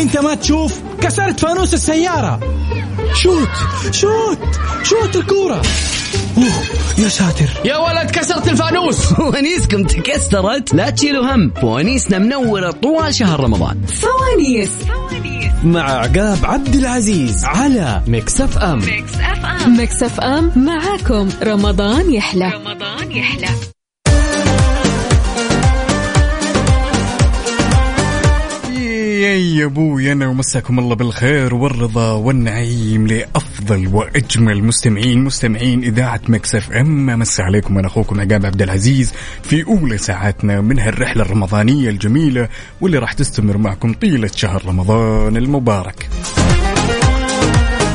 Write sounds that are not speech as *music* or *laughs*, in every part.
أنت ما تشوف كسرت فانوس السيارة. shoot. shoot. shoot الكورة. أوه يا ساتر. يا ولد كسرت الفانوس. *laughs* فوانيسكم تكسرت. لا تشيلوا هم. فوانيسنا منورة طوال شهر رمضان. فوانيس. مع عقاب عبد العزيز على Mix FM. Mix FM. معاكم. رمضان يحلى. رمضان يحلى. يا أبوي أنا ومساكم الله بالخير والرضا والنعيم لأفضل وأجمل مستمعين مستمعين إذاعة Mix FM. مسا عليكم أنا أخوكم عقاب عبد العزيز في أولى ساعاتنا من هالرحلة الرمضانية الجميلة واللي راح تستمر معكم طيلة شهر رمضان المبارك.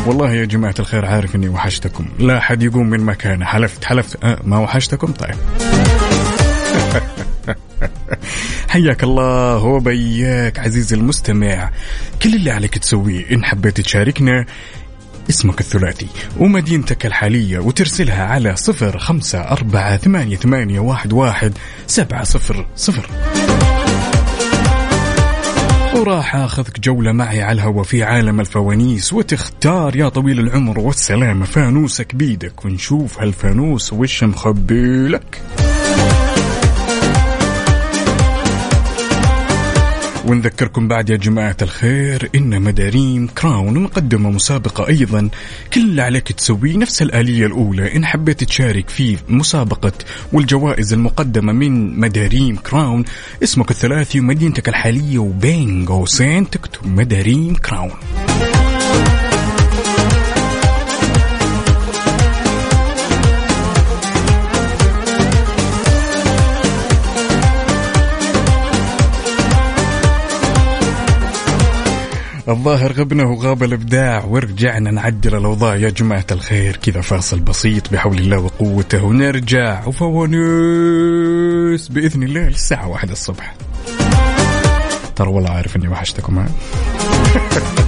والله يا جماعة الخير عارف إني وحشتكم. لا حد يقوم من مكانه. حلفت حلفت. أه ما وحشتكم؟ طيب. *laughs* حياك الله وبياك عزيزي المستمع. كل اللي عليك تسويه إن حبيت تشاركنا اسمك الثلاثي ومدينتك الحالية وترسلها على صفر خمسة أربعة ثمانية, ثمانية واحد, واحد سبعة صفر صفر. وراح آخذك جولة معي على الهوا في عالم الفوانيس وتختار يا طويل العمر والسلامة فانوسك بيدك ونشوف هالفانوس وش مخبي لك. ونذكركم بعد يا جماعة الخير إن مداريم Crown مقدمة مسابقة أيضا. كل اللي عليك تسويه نفس الآلية الأولى. إن حبيت تشارك في مسابقة والجوائز المقدمة من مداريم Crown اسمك الثلاثي ومدينتك الحالية وبين قوسين تكتب مداريم Crown. الظاهر غبنا وغاب الإبداع. ورجعنا نعدل الأوضاع يا جماعة الخير. كذا فاصل بسيط بحول الله وقوته. ونرجع. وفوانيس بإذن الله الساعة واحدة الصبح. ترى والله عارف إني وحشتكم ها؟ *laughs*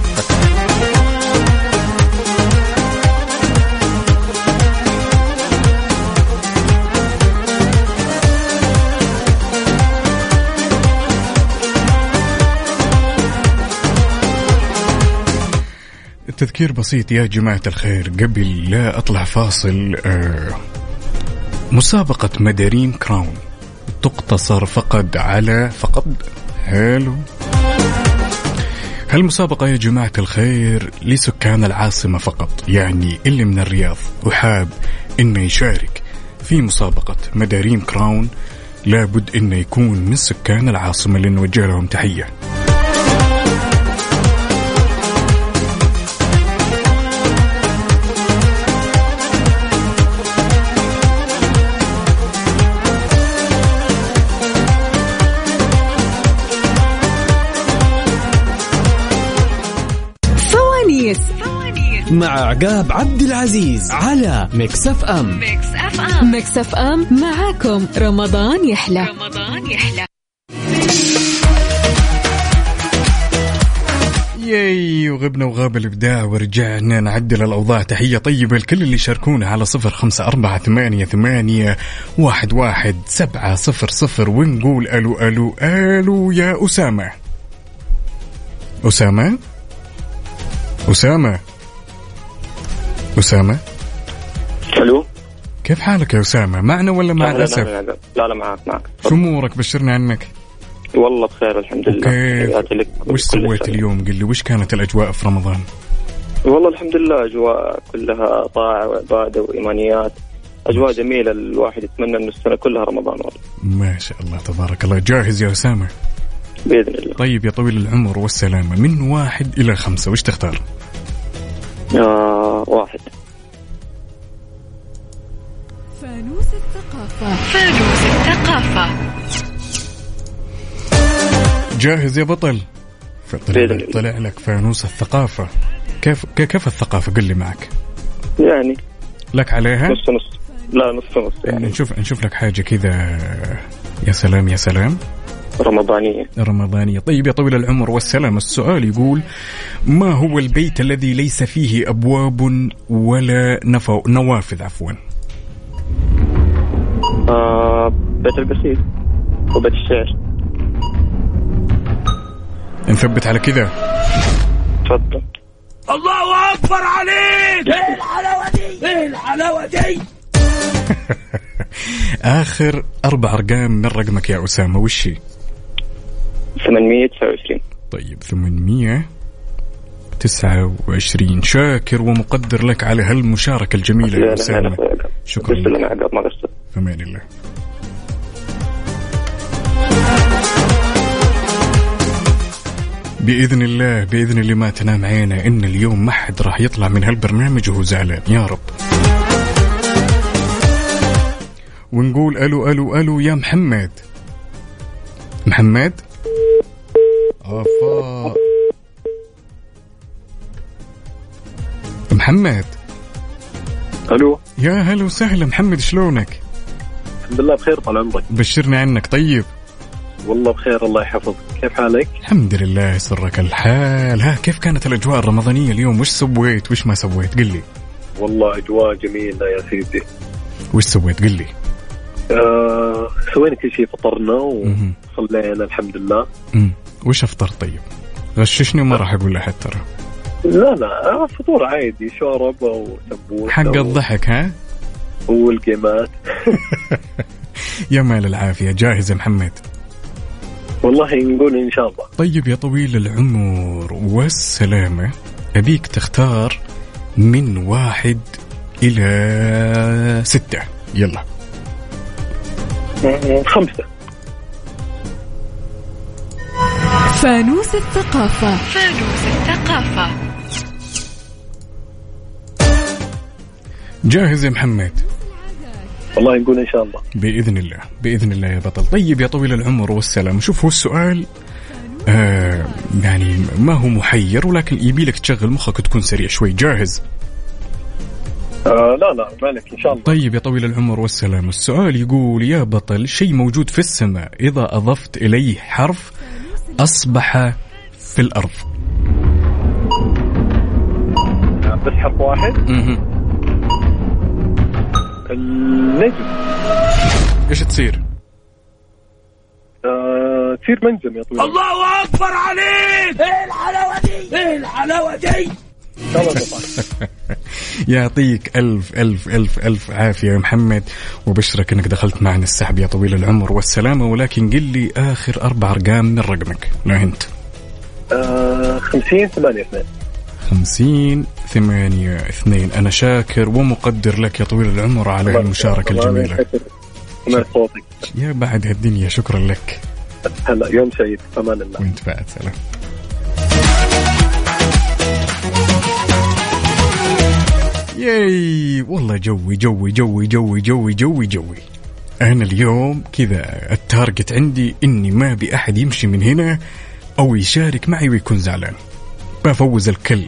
تذكير بسيط يا جماعة الخير قبل لا أطلع فاصل آه مسابقة مداريم Crown تقتصر فقط على فقط حلو هالمسابقة يا جماعة الخير لسكان العاصمة فقط يعني اللي من الرياض. وحاب إنه يشارك في مسابقة مداريم Crown لابد إنه يكون من سكان العاصمة اللي نوجه لهم تحية. مع عقاب عبد العزيز على Mix FM. Mix FM. معاكم رمضان يحلى. رمضان يحلى. ياي وغبنا وغاب الإبداع ورجعنا نعدل الأوضاع. تحية طيبة لكل اللي شاركونا على صفر خمسة أربعة ثمانية, ثمانية واحد, واحد سبعة صفر صفر ونقول ألو ألو ألو يا أسامة. أسامة؟ أسامة؟ أسامة؟ ألو؟ كيف حالك يا أسامة؟ معنا ولا مع الأسف؟ أهلاً. لا لا معك معك. شو أمورك؟ بشرنا عنك. والله بخير الحمد لله. كيف لك وش سويت سنة. اليوم؟ قل لي وش كانت الأجواء في رمضان؟ والله الحمد لله أجواء كلها طاعة وعبادة وإيمانيات. أجواء جميلة الواحد يتمنى انه السنة كلها رمضان. والله ما شاء الله تبارك الله. جاهز يا أسامة؟ بإذن الله. طيب يا طويل العمر والسلامة. من واحد إلى خمسة وش تختار؟ آه واحد. فانوس الثقافة. جاهز يا بطل؟ فطلع لك. طلع لك فانوس الثقافة. كيف كيف الثقافة؟ قل لي معك. يعني. لك عليها؟ نص نص. لا نص نص يعني. نشوف نشوف لك حاجة كذا. يا سلام يا سلام. رمضانية. رمضانية. طيب يا طويل العمر والسلام السؤال يقول ما هو البيت الذي ليس فيه أبواب ولا نفو نوافذ عفوا؟ آه بيت القصيد وبيت الشعر. نثبت على كذا. تفضل. الله أكبر عليك! إيه الحلاوة دي؟ إيه الحلاوة دي؟ *laughs* آخر أربع أرقام من رقمك يا أسامة وش هي؟ 829 طيب 829 شاكر ومقدر لك على هالمشاركة الجميلة يا أسامة شكرا لك. في أمان الله. بإذن الله بإذن الله ما تنام عينه. إن اليوم ما حد راح يطلع من هالبرنامج وهو زعلان. يا رب. ونقول ألو ألو ألو يا محمد. محمد؟ أفا محمد. ألو. يا هلا وسهلا محمد شلونك؟ الحمد لله بخير طال عمرك. بشرنا عنك طيب. والله بخير الله يحفظك. كيف حالك؟ الحمد لله يسرك الحال. ها كيف كانت الأجواء الرمضانية اليوم؟ وش سويت؟ وش ما سويت؟ قل لي. والله أجواء جميلة يا سيدي. وش سويت؟ قل لي. آه سوينا كل شيء فطرنا. وصلينا الحمد لله. مم. وش افطرت طيب؟ غششني وما راح أقول لحد ترى. لا لا آه فطور عادي شوربة وسمبوسه حق الضحك ها؟ والقيمات. *laughs* يا مال العافية جاهز يا محمد. والله نقول إن شاء الله. طيب يا طويل العمر والسلامة. أبيك تختار من واحد إلى ستة. يلا. خمسة. فانوس الثقافة. جاهز يا محمد؟ والله نقول إن شاء الله. بإذن الله بإذن الله يا بطل. طيب يا طويل العمر والسلام شوف هو السؤال آه يعني ما هو محير ولكن يبي لك تشغل مخك تكون سريع شوي. جاهز؟ آه لا لا مالك إن شاء الله. طيب يا طويل العمر والسلام السؤال يقول يا بطل شيء موجود في السماء إذا أضفت إليه حرف أصبح في الأرض. بس حرف واحد. مهم. النجم. إيش تصير؟ آه تصير منجم يا طويل الله أكبر عليك! إيه الحلاوة دي؟ إيه الحلاوة دي؟ يعطيك ألف ألف ألف ألف عافية يا محمد. وبشرك أنك دخلت معنا السحب يا طويل العمر. والسلامة ولكن قل لي آخر أربع أرقام من رقمك. لا أنت آه 50 8 2 خمسين ثمانية اثنين. أنا شاكر ومقدر لك يا طويل العمر على هالمشاركة الجميلة. يا بعد هالدنيا شكرا لك. هلا يوم سعيد. أمان الله. وانت بعد سلام. ياي والله جوي جوي جوي جوي جوي جوي جوي. أنا اليوم كذا ال target عندي إني ما بي أحد يمشي من هنا أو يشارك معي ويكون زعلان. بفوز الكل.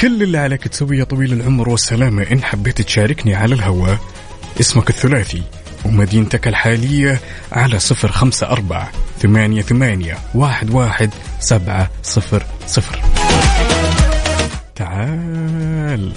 كل اللي عليك تسويه يا طويل العمر والسلامة. إن حبيت تشاركني على الهواء اسمك الثلاثي ومدينتك الحالية على صفر خمسة أربعة ثمانية ثمانية واحد واحد سبعة صفر صفر. تعال.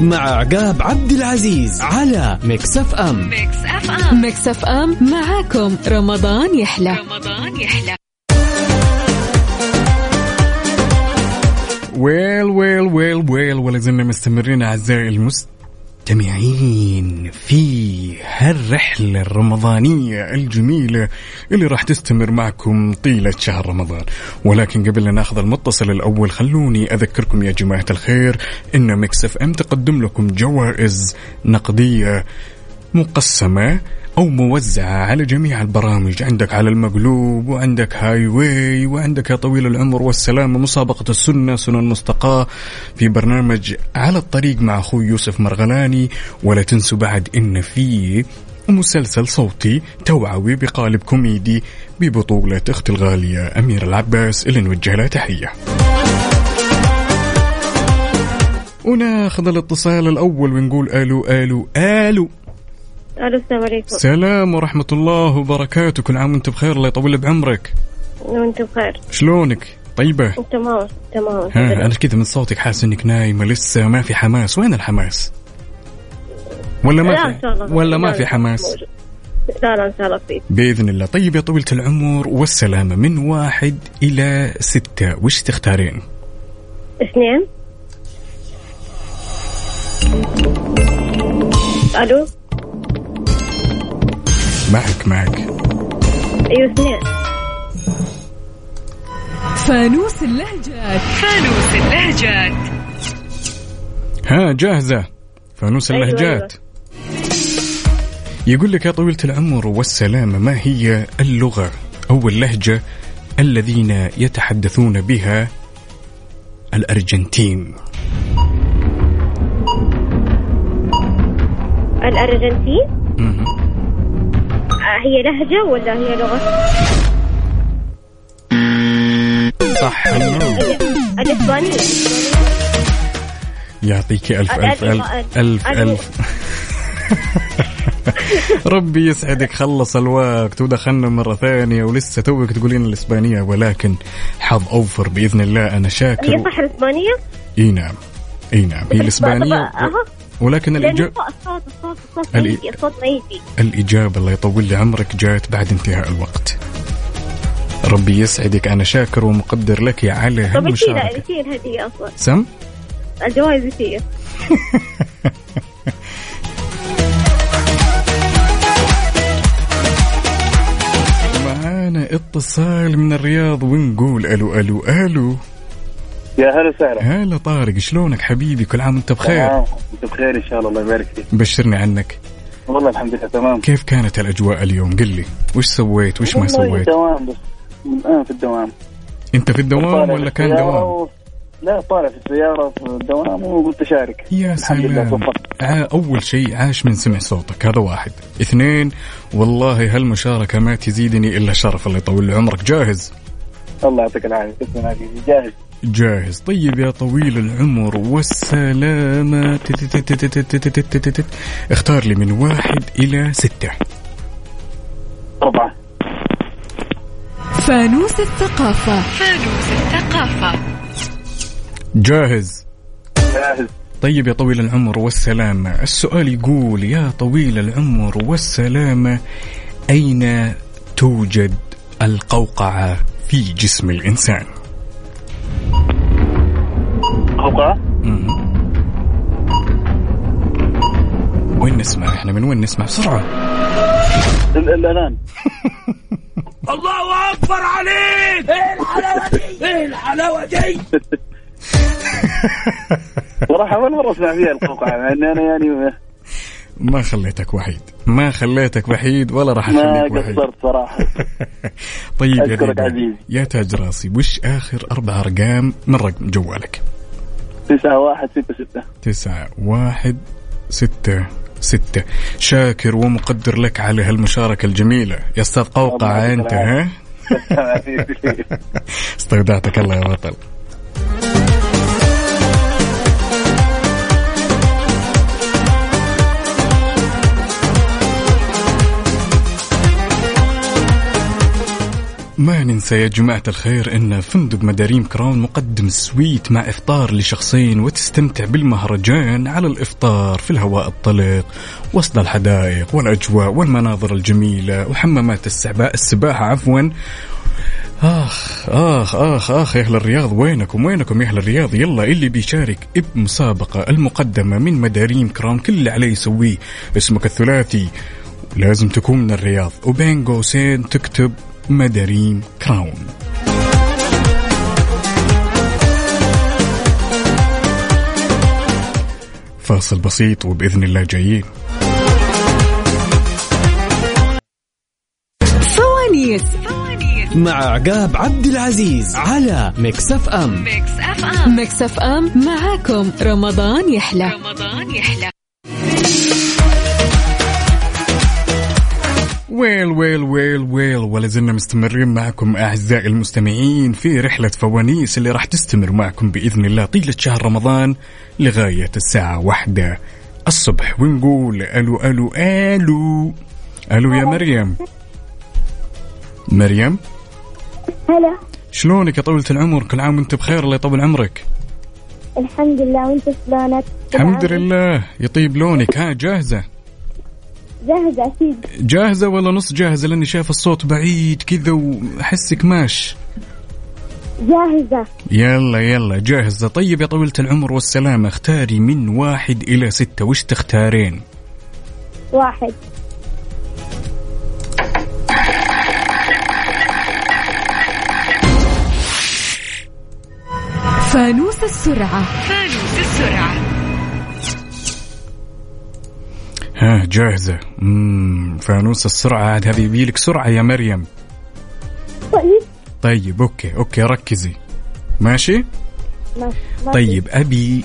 مع عقاب عبد العزيز على Mix FM. Mix FM معاكم رمضان يحلى. well well well well ولا زلنا مستمرين أعزائي المستمعين في هالرحلة الرمضانية الجميلة اللي راح تستمر معكم طيلة شهر رمضان. ولكن قبل لا ناخذ المتصل الأول خلوني أذكركم يا جماعة الخير إن Mix FM تقدم لكم جوائز نقدية مقسمة أو موزعة على جميع البرامج عندك على المقلوب وعندك Highway وعندك يا طويل العمر والسلامة مسابقة السنة سنن مستقاة. في برنامج على الطريق مع أخوي يوسف مرغلاني. ولا تنسوا بعد إن في مسلسل صوتي توعوي بقالب كوميدي ببطولة أختي الغالية أميرة العباس اللي نوجه لها تحية. وناخذ الاتصال الأول ونقول ألو ألو ألو. ألو السلام عليكم. سلام ورحمة الله وبركاته. كل عام وانت بخير الله يطول بعمرك. وانت بخير. شلونك؟ طيبة؟ تمام تمام ها أنا كذا من صوتك حاسس إنك نايمة لسه ما في حماس. وين الحماس؟ ولا ما لا، إن شاء في الله. ولا ما في حماس. لا لا إن شاء الله في. بإذن الله. طيب يا طويلة العمر والسلامة. من واحد إلى ستة وش تختارين؟ اثنين. ألو؟ معك معك. أيوه اثنين. فانوس اللهجات. فانوس اللهجات. ها جاهزة. فانوس أيوة، اللهجات. يقول لك يا طويلة العمر والسلامة ما هي اللغة أو اللهجة الذين يتحدثون بها الأرجنتين. آه، هي لهجة ولا هي لغة؟ صح. النوم. الاسبانيه يعطيك ألف ألف ألف ألف ألف. *laughs* ربي يسعدك. خلص الوقت ودخلنا مرة ثانية ولسه توك تقولين الإسبانية ولكن حظ أوفر بإذن الله. أنا هي شاكر صح الاسبانيه؟ إي نعم. إي نعم. هي الإسبانية. ولكن الإجابة الصوت الصوت الصوت ما يجي الصوت ما يجي. الإجابة الله يطول لي عمرك جات بعد انتهاء الوقت. ربي يسعدك. أنا شاكر ومقدر لك على طب هالمشاركة. إيش هي الهدية أصلا؟ سم؟ الجوائز هي؟ *laughs* معانا اتصال من الرياض ونقول ألو ألو ألو. يا هلا وسهلا. هلا طارق شلونك حبيبي؟ كل عام وانت بخير؟ تمام انت بخير إن شاء الله الله يبارك فيك. بشرني عنك. والله الحمد لله تمام. كيف كانت الأجواء اليوم؟ قل لي وش سويت؟ وش ما سويت؟ دوام بس الآن في الدوام. أنت في الدوام ولا كان دوام؟ و... لا طالع في السيارة في الدوام وقلت أشارك. يا سلام. أول شيء عاش من سمع صوتك هذا واحد. اثنين والله هالمشاركة ما تزيدني إلا شرف الله يطول عمرك. جاهز؟ الله يعطيك العافية جاهز. جاهز. طيب يا طويل العمر والسلامة. اختار لي من واحد إلى ستة. طبعا. فانوس الثقافة. فانوس الثقافة. جاهز. جاهز. طيب يا طويل العمر والسلامة السؤال يقول يا طويل العمر والسلامة أين توجد القوقعة في جسم الإنسان؟ مم. وين نسمع؟ إحنا من وين نسمع؟ بسرعة. ال- الآن. *laughs* الله أكبر عليك! إيه الحلاوة دي؟ إيه الحلاوة دي؟ *laughs* صراحة أول مرة أسمع فيها القوقعة مع إن أنا يعني ما خليتك وحيد. ما خليتك وحيد ولا راح ما أخليك وحيد. قصرت صراحة. *laughs* طيب يا عزيزي. يا تاج راسي وش آخر أربع أرقام من رقم جوالك؟ تسعة واحد ستة ستة. تسعة واحد ستة ستة. شاكر ومقدر لك على هالمشاركة الجميلة. يا أستاذ قوقعة يعطيك ها؟ *laughs* *laughs* استودعتك الله يا بطل. ما ننسى يا جماعة الخير أن فندق مداريم كراون مقدم سويت مع إفطار لشخصين وتستمتع بالمهرجان على الإفطار في الهواء الطلق وسط الحدائق والأجواء والمناظر الجميلة وحمامات السبا- السباحة عفوا. آخ آخ آخ آخ يا أهل الرياض وينكم وينكم يا أهل الرياض؟ يلا اللي بيشارك بمسابقة المقدمة من مداريم كراون كل اللي عليه يسويه اسمك الثلاثي. لازم تكون من الرياض. وبين قوسين تكتب مداريم كراون. فاصل بسيط وبإذن الله جايين. فوانيس مع عقاب عبد العزيز على Mix FM. Mix FM. معاكم رمضان يحلى. رمضان يحلى. well well well well ولا زلنا مستمرين معكم أعزائي المستمعين في رحلة فوانيس اللي راح تستمر معكم بإذن الله طيلة شهر رمضان لغاية الساعة واحدة الصبح. ونقول ألو ألو ألو. ألو يا مريم. مريم؟ هلا. شلونك يا طويلة العمر؟ كل عام وأنت بخير الله يطول عمرك. الحمد لله وأنت شلونك؟ الحمد لله. يطيب لونك ها جاهزة؟ جاهزة أكيد. جاهزة ولا نص جاهزة؟ لأني شايف الصوت بعيد كذا وأحسك ماش. جاهزة. يلا يلا جاهزة. طيب يا طويلة العمر والسلامة اختاري من واحد إلى ستة. وش تختارين؟ واحد. فانوس السرعة. ها جاهزة. فانوس السرعة عاد. هذه يبيلك سرعة يا مريم. طيب. طيب okay okay ركزي. ماشي؟ ما ما طيب أبي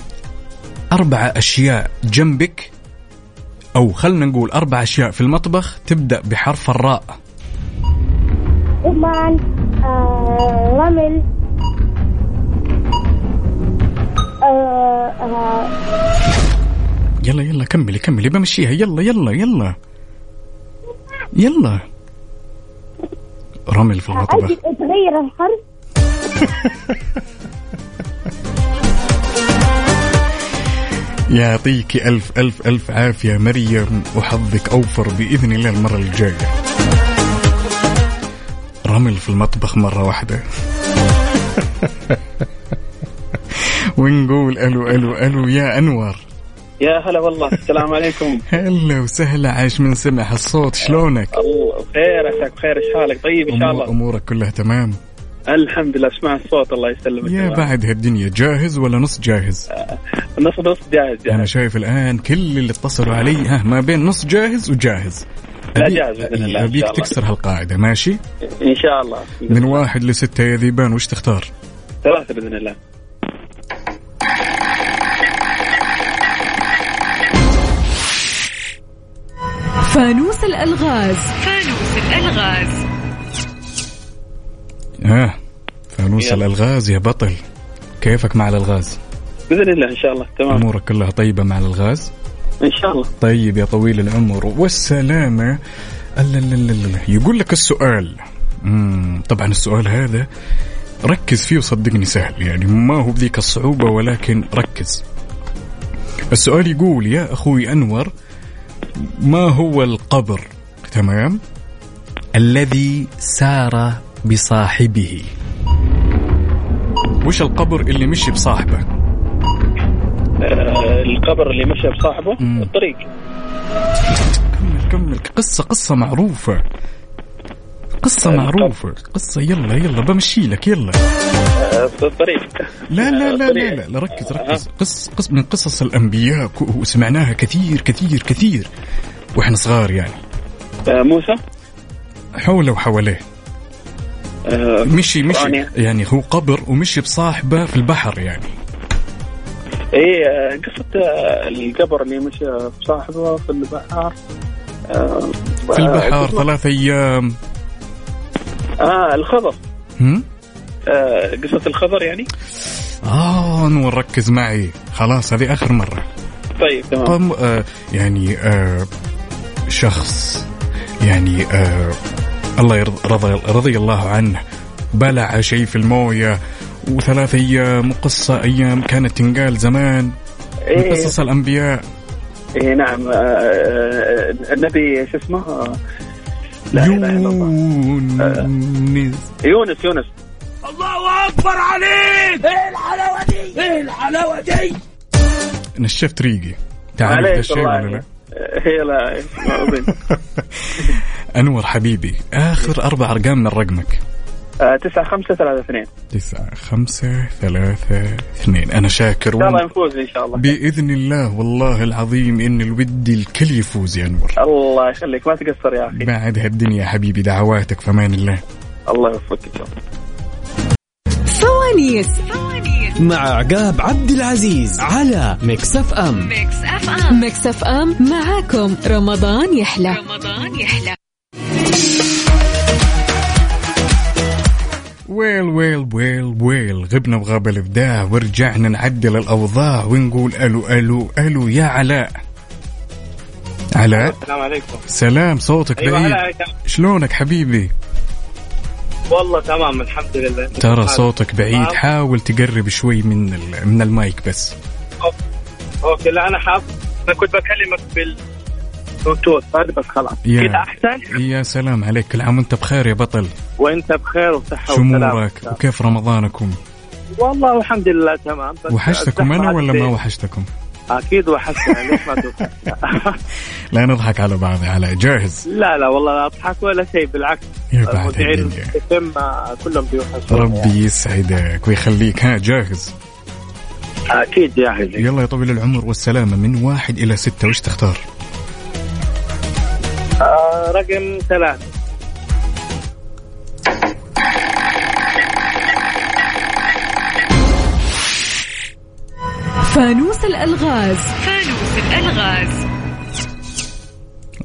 أربع أشياء جنبك أو خلنا نقول أربع أشياء في المطبخ تبدأ بحرف الراء. رمان آه رمل آه آه يلا يلا كملي كملي بمشيها. يلا يلا يلا. يلا. رمل في المطبخ أجل تغير الحرف. *laughs* يعطيك ألف ألف ألف عافية مريم وحظك أوفر بإذن الله المرة الجاية. رمل في المطبخ مرة واحدة. *laughs* ونقول ألو ألو ألو يا أنور. يا هلا والله. السلام عليكم. *laughs* هلا وسهلا عايش من سمع الصوت شلونك؟ الله بخير عساك بخير إيش حالك؟ طيب إن شاء الله. أمورك كلها تمام؟ الحمد لله أسمع الصوت الله يسلمك. يا. بعد هالدنيا جاهز ولا نص جاهز؟ *laughs* نص نص جاهز جاهز. شايف الآن كل اللي اتصلوا علي ها ما بين نص جاهز وجاهز. لا، جاهز بإذن الله، الله. تكسر هالقاعدة ماشي؟ إن شاء الله. من واحد لستة يا ذيبان وش تختار؟ ثلاثة بإذن الله. فانوس الألغاز. ها فانوس يلا. الألغاز يا بطل. كيفك مع الألغاز؟ بإذن الله إن شاء الله. تمام. أمورك كلها طيبة مع الألغاز؟ إن شاء الله. طيب يا طويل العمر. لا يقول لك السؤال. مم. طبعا السؤال هذا ركز فيه وصدقني سهل. يعني ما هو بذيك الصعوبة ولكن ركز. السؤال يقول يا أخوي أنور ما هو القبر؟ تمام. الذي سار بصاحبه. وش القبر اللي مشي بصاحبه؟ آه القبر اللي مشى بصاحبه؟ مم. الطريق. كمل كمل. قصة قصة معروفة. قصة آه، معروفة. قصة يلا يلا بمشي لك يلا. الطريق. لا لا لا لا. لا, لا ركز ركز. قص قص من قصص الأنبياء ك- وسمعناها كثير كثير كثير. وإحنا صغار يعني. آه موسى؟ حوله وحواليه. آه مشي مشي. قرآن يعني. هو قبر ومشي بصاحبه في البحر يعني. إيه آه، قصة القبر اللي مشى بصاحبه في البحر. آه في البحر ثلاث أيام. آه الخضر. هم؟ آه قصة الخضر يعني؟ آه نور ركز معي. خلاص هذه آخر مرة. طيب تمام. قام آه يعني آه شخص يعني آه الله يرضى رضي, رضي الله عنه بلع شيء في الموية وثلاث أيام وقصة أيام كانت تنقال زمان من إيه. قصص الأنبياء. إيه نعم. آه، آه، النبي شو اسمه. يونس. يونس يونس. الله أكبر عليك. إيه الحلاوة دي؟ إيه الحلاوة دي؟ نشفت ريقي تعرف ذا عليك الشيء والله. ولا لا؟ هي لا ما أظن. *laughs* أنور حبيبي آخر أربع أرقام من رقمك. آه، تسعة خمسة ثلاثة اثنين. تسعة خمسة ثلاثة اثنين. أنا شاكر إن شاء الله وأنت نفوز إن شاء الله. بإذن الله والله العظيم إن الود الكل يفوز يا أنور. الله يخليك ما تقصر يا أخي. بعد هالدنيا يا حبيبي دعواتك في أمان الله. الله يوفقك إن شاء الله فوانيس. مع عقاب عبد العزيز على Mix FM Mix FM Mix FM معاكم. رمضان يحلى. رمضان يحلى. well well well well غبنا وغاب الإبداع ورجعنا نعدل الأوضاع ونقول ألو ألو ألو يا علاء. علاء؟ السلام عليكم. سلام صوتك أيوة بعيد. شلونك حبيبي؟ والله تمام الحمد لله ترى صوتك بعيد. تمام. حاول تقرب شوي من من المايك بس. okay لا أنا حاب أنا كنت بكلمك بال بلوتوث بس خلاص. يا. كده أحسن؟ يا سلام عليك. كل عام وأنت بخير يا بطل. وأنت بخير وصحة شو امورك وكيف رمضانكم؟ والله الحمد لله تمام وحشتكم أنا ولا ما وحشتكم؟ أكيد وحشتنا ليش ما *laughs* لا نضحك على بعض علاء جاهز. لا لا والله لا أضحك ولا شيء بالعكس. تم كلهم بيوحشون ربي يسعدك ويخليك. ها جاهز؟ أكيد جاهز. يلا يا طويل العمر والسلامة من واحد إلى ستة وش تختار؟ آه رقم ثلاثة. فانوس الألغاز. فانوس الألغاز.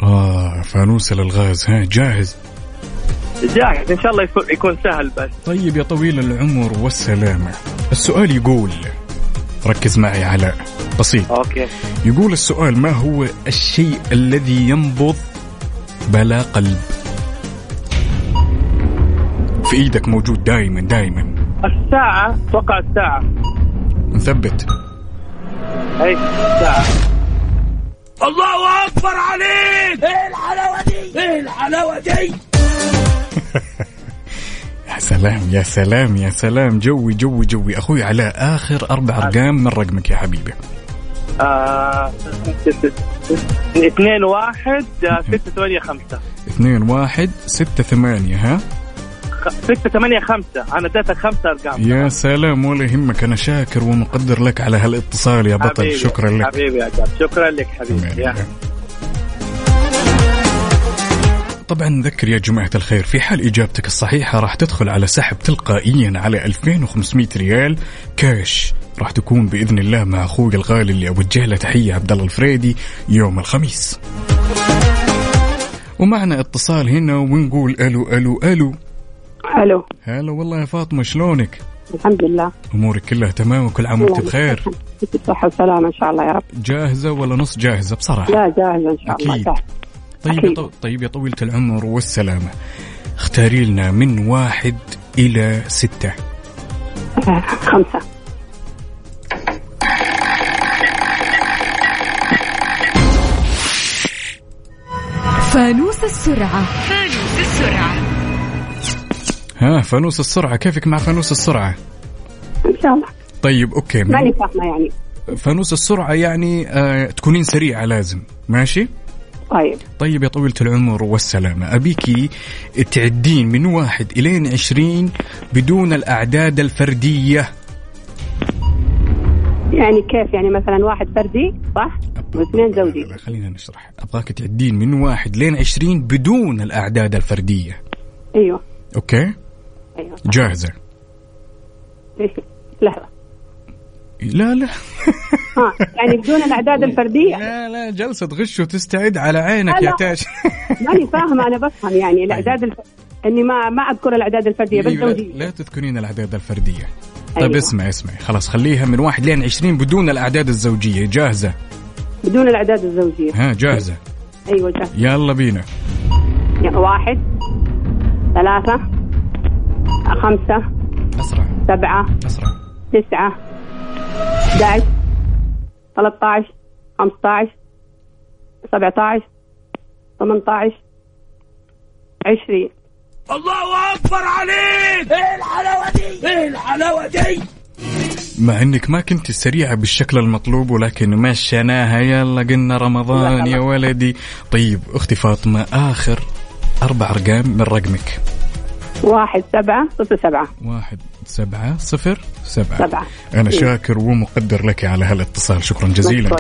آه فانوس الألغاز. ها جاهز؟ جاهز. إن شاء الله يكون- يكون سهل بس. طيب يا طويل العمر والسلامة. السؤال يقول ركز معي علاء بسيط. أوكي. يقول السؤال ما هو الشيء الذي ينبض بلا قلب؟ في إيدك موجود دائما دائما الساعة أتوقع الساعة. نثبت أي الساعة الله أكبر عليك. إيه الحلاوة دي؟ إيه الحلاوة دي؟ *laughs* يا سلام يا سلام يا سلام. جوي جوي جوي. أخوي علاء آخر أربع أرقام من رقمك يا حبيبي. آه، اثنين واحد آه، ستة ثمانية خمسة. اثنين واحد ستة ثمانية ها؟ خ- ستة ثمانية خمسة. أنا اديتك خمسة أرقام. يا سلام ولا يهمك. أنا شاكر ومقدر لك على هالاتصال يا بطل. حبيبي، شكرا لك. حبيبي يا جاب شكرا لك حبيبي. يا. طبعا نذكر يا جماعة الخير في حال إجابتك الصحيحة راح تدخل على سحب تلقائيا على 2500 ريال كاش. راح تكون بإذن الله مع أخوي الغالي اللي أوجه له تحية عبد الله الفريدي يوم الخميس. ومعنا اتصال هنا ونقول ألو ألو ألو. ألو. هلا والله يا فاطمة شلونك؟ الحمد لله. أمورك كلها تمام وكل عام وأنت بخير؟ بالصحة والسلامة إن شاء الله يا رب. جاهزة ولا نص جاهزة؟ بصراحة. لا جاهزة إن شاء الله أكيد. جاهزة. طيب يا أكيد. طو... طيب يا طويلة العمر والسلامة اختاري لنا من واحد إلى ستة. آه، خمسة. فانوس السرعة. فانوس السرعة. ها فانوس السرعة. كيفك مع فانوس السرعة؟ إن شاء الله. طيب أوكي. من- ماني فاهمة يعني. فانوس السرعة يعني آه تكونين سريعة لازم. ماشي؟ طيب. طيب يا طويلة العمر والسلامة. أبيكي تعدين من واحد إلين عشرين بدون الأعداد الفردية. يعني كيف؟ يعني مثلا واحد فردي صح؟ واثنين زوجي. لا، خلينا نشرح. أبغاك تعدين من واحد لين عشرين بدون الأعداد الفردية. أيوه. okay؟ أيوه جاهزة. *laughs* لحظة. لا لا. ها يعني بدون الأعداد الفردية؟ لا لا جلسة غش وتستعد على عينك يا. تاج. *laughs* ماني فاهمة أنا بفهم يعني الأعداد الف... إني ما ما أذكر الأعداد الفردية بس أيوة، لا, تذكرين الأعداد الفردية. طيب أيوة. اسمع اسمع. خلاص خليها من واحد لين عشرين بدون الأعداد الزوجية. جاهزة؟ بدون الأعداد الزوجية. ها جاهزة. أيوه جاهز يلا بينا. واحد ثلاثة خمسة أسرع سبعة أسرع تسعة 11 13 15 17 18 20 الله أكبر عليك! إيه الحلاوة دي؟ إيه الحلاوة دي؟ مع إنك ما كنت سريعة بالشكل المطلوب ولكن مشيناها يلا قلنا رمضان يا ولدي. طيب أختي فاطمة آخر أربع أرقام من رقمك. واحد سبعة صفر سبعة. واحد سبعة صفر سبعة. سبعة. إيه. شاكر ومقدر لك على هالاتصال. شكرا جزيلا.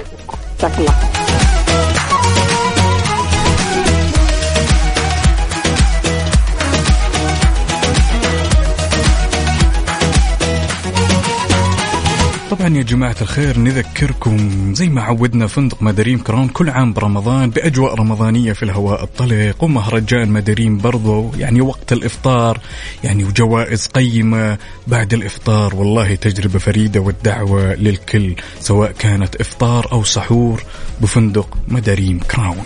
طبعا يا جماعة الخير. نذكركم زي ما عودنا فندق مداريم كرون كل عام برمضان بأجواء رمضانية في الهواء الطلق ومهرجان مداريم برضو يعني وقت الإفطار يعني وجوائز قيمة بعد الإفطار. والله تجربة فريدة والدعوة للكل سواء كانت إفطار أو سحور بفندق مداريم كراون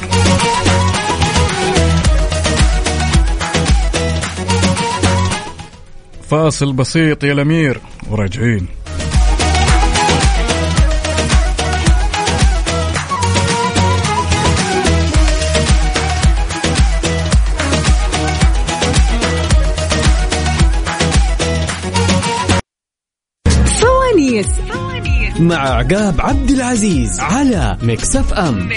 فاصل بسيط يا الأمير. وراجعين. مع عقاب عبد العزيز على Mix FM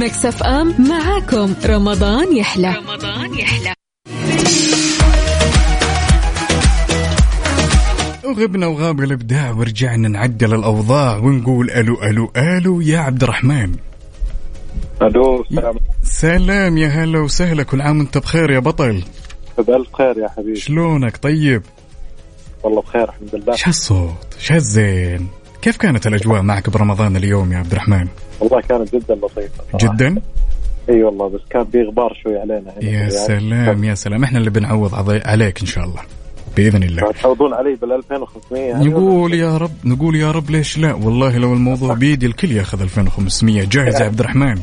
Mix F M معاكم. رمضان يحلى. رمضان يحلى. وغبنا وغاب الإبداع ورجعنا نعدل الأوضاع ونقول ألو ألو ألو يا عبد الرحمن. ألو السلام سلام يا هلا وسهلا كل عام وأنت بخير يا بطل. بألف خير يا حبيبي. شلونك طيب؟ والله بخير الحمد لله. شو الصوت؟ شو الزين؟ كيف كانت الأجواء معك برمضان اليوم يا عبد الرحمن؟ والله كانت جدا لطيفة. صراحة. جدا؟ إي والله بس كان في غبار شوي علينا يا. سلام يا سلام. إحنا اللي بنعوض عليك إن شاء الله بإذن الله. تعوضون علي بال 2500 يعني؟ نقول يا رب نقول يا رب ليش لا؟ والله لو الموضوع بيدي الكل ياخذ 2500 جاهز يا عبد الرحمن؟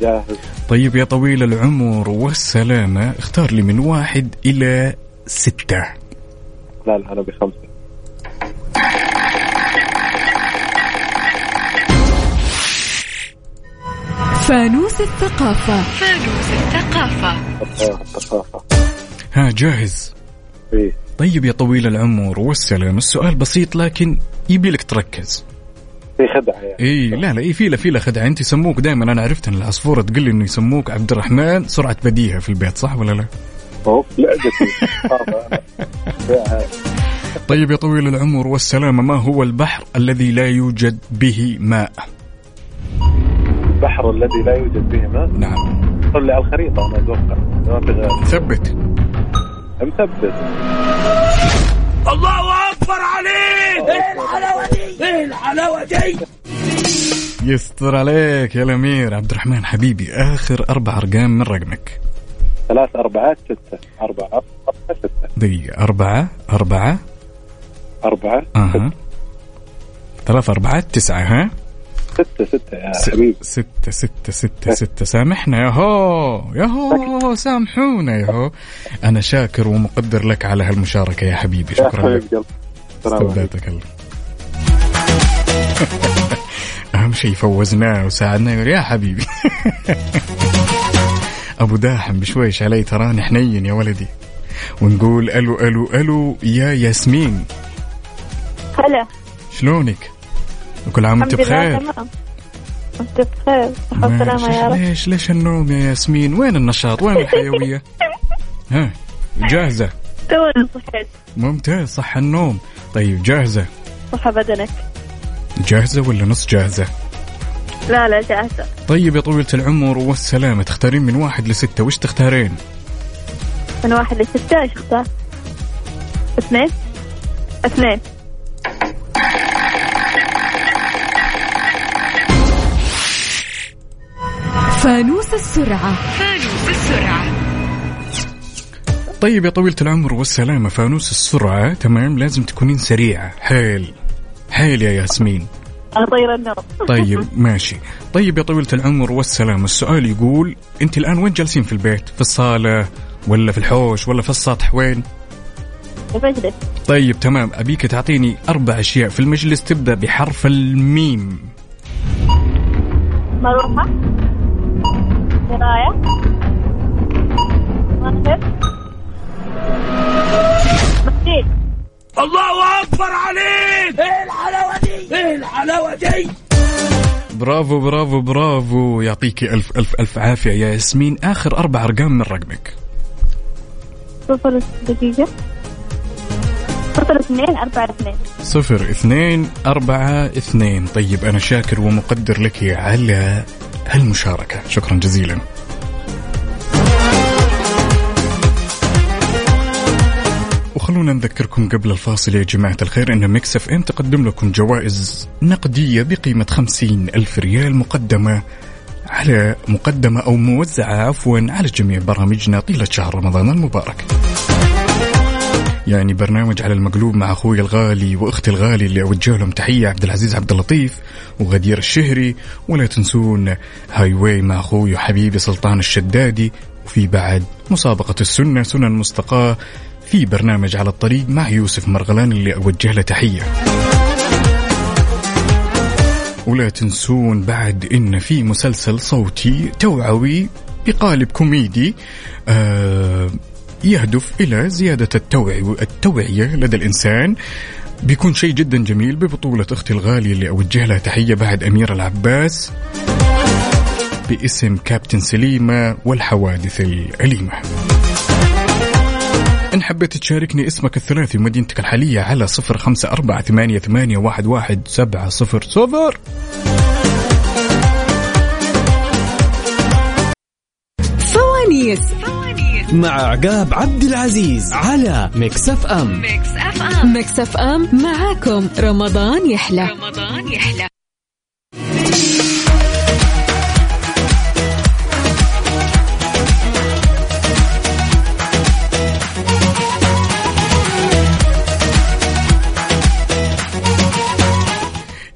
جاهز. طيب يا طويل العمر والسلامة اختار لي من واحد إلى ستة. لا لا أنا بخمسة. فانوس الثقافة. الثقافه الثقافة. ها جاهز. إيه. طيب يا طويل العمر والسلامة السؤال بسيط لكن يبي لك تركز. في خدعة يعني. اي لا لا اي في له في له خدعة. أنت يسموك دائما أنا عرفت إن العصفوره تقول لي إنه يسموك عبد الرحمن سرعة بديهة في البيت صح ولا لا؟ اوف لعبتي الثقافة هاي. طيب يا طويل العمر والسلامه ما هو البحر الذي لا يوجد به ماء؟ البحر الذي لا يوجد به ماء نعم. طلع على الخريطة أنا أتوقع ما في غير. ثبت. مثبت الله أكبر عليك! إيه الحلاوه دي إيه الحلاوه دي يستر عليك يا الأمير عبد الرحمن حبيبي. آخر أربع أرقام من رقمك. ثلاث أربعات ستة. أربعة أربعة ستة. دقيقة. أربعة أربعة أربعة أها. ثلاث أربعات تسعة ها؟ ستة ستة يا س- حبيبي. ستة ستة ستة ستة. سامحنا يا هو يا هو سامحونا يا هو أنا شاكر ومقدر لك على هالمشاركة يا حبيبي. شكرا لك. استودعتك الله *laughs* أهم شيء فوزناه وساعدناه يقول يا حبيبي. *laughs* أبو داحم بشويش علي تراني حنين يا ولدي. ونقول ألو ألو ألو يا ياسمين. هلا. شلونك؟ وكل عام وانت بخير. تمام. انت بخير. صحة وسلامة يا رب. ليش ليش النوم يا ياسمين؟ وين النشاط؟ وين الحيوية؟ *laughs* ها جاهزة؟ تو صحيت ممتاز صح النوم. طيب جاهزة؟ صحة بدنك. جاهزة ولا نص جاهزة؟ لا لا جاهزة. طيب يا طويلة العمر والسلامة تختارين من واحد لستة وش تختارين؟ من واحد لستة إيش أختار؟ اثنين؟ اثنين. فانوس السرعة. طيب يا طويلة العمر والسلامة فانوس السرعة تمام؟ لازم تكونين سريعة. حيل حيل يا ياسمين. أنا طير النوم طيب *laughs* ماشي. طيب يا طويلة العمر والسلامة السؤال يقول أنت الآن وين جالسين في البيت؟ في الصالة ولا في الحوش ولا في السطح؟ وين؟ المجلس. طيب تمام. أبيك تعطيني أربع أشياء في المجلس تبدأ بحرف الميم. مروحة. مكتب الله أكبر عليك! إيه الحلاوة دي؟ إيه الحلاوة دي؟ برافو برافو برافو. يعطيك ألف ألف ألف عافية يا ياسمين. آخر أربع أرقام من رقمك. صفر دقيقة. صفر اثنين أربعة اثنين. صفر اثنين أربعة اثنين. طيب أنا شاكر ومقدر لك على هالمشاركة. شكرا جزيلا. وخلونا نذكركم قبل الفاصل يا جماعة الخير أن Mix FM تقدم لكم جوائز نقدية بقيمة خمسين ألف ريال مقدمة على مقدمة أو موزعة عفوا على جميع برامجنا طيلة شهر رمضان المبارك. يعني برنامج على المقلوب مع أخوي الغالي وأختي الغالي اللي أوجه لهم تحية عبد العزيز عبد اللطيف وغدير الشهري. ولا تنسون هاي واي مع أخوي وحبيبي سلطان الشدادي. وفي بعد مسابقة السنة سنن مستقاة في برنامج على الطريق مع يوسف مرغلان اللي أوجه له تحية. ولا تنسون بعد إن في مسلسل صوتي توعوي بقالب كوميدي آه يهدف إلى زيادة التوعي التوعية لدى الإنسان. بيكون شيء جدا جميل ببطولة أختي الغالية اللي أوجه لها تحية بعد أمير العباس باسم كابتن سليمة والحوادث الأليمة. إن حبيت تشاركني اسمك الثلاثي ومدينتك الحالية على صفر خمسة أربعة ثمانية, ثمانية واحد, واحد سبعة صفر صفر. فوانيس. مع عقاب عبد العزيز على Mix FM Mix FM Mix FM معاكم. رمضان يحلى. رمضان يحلى.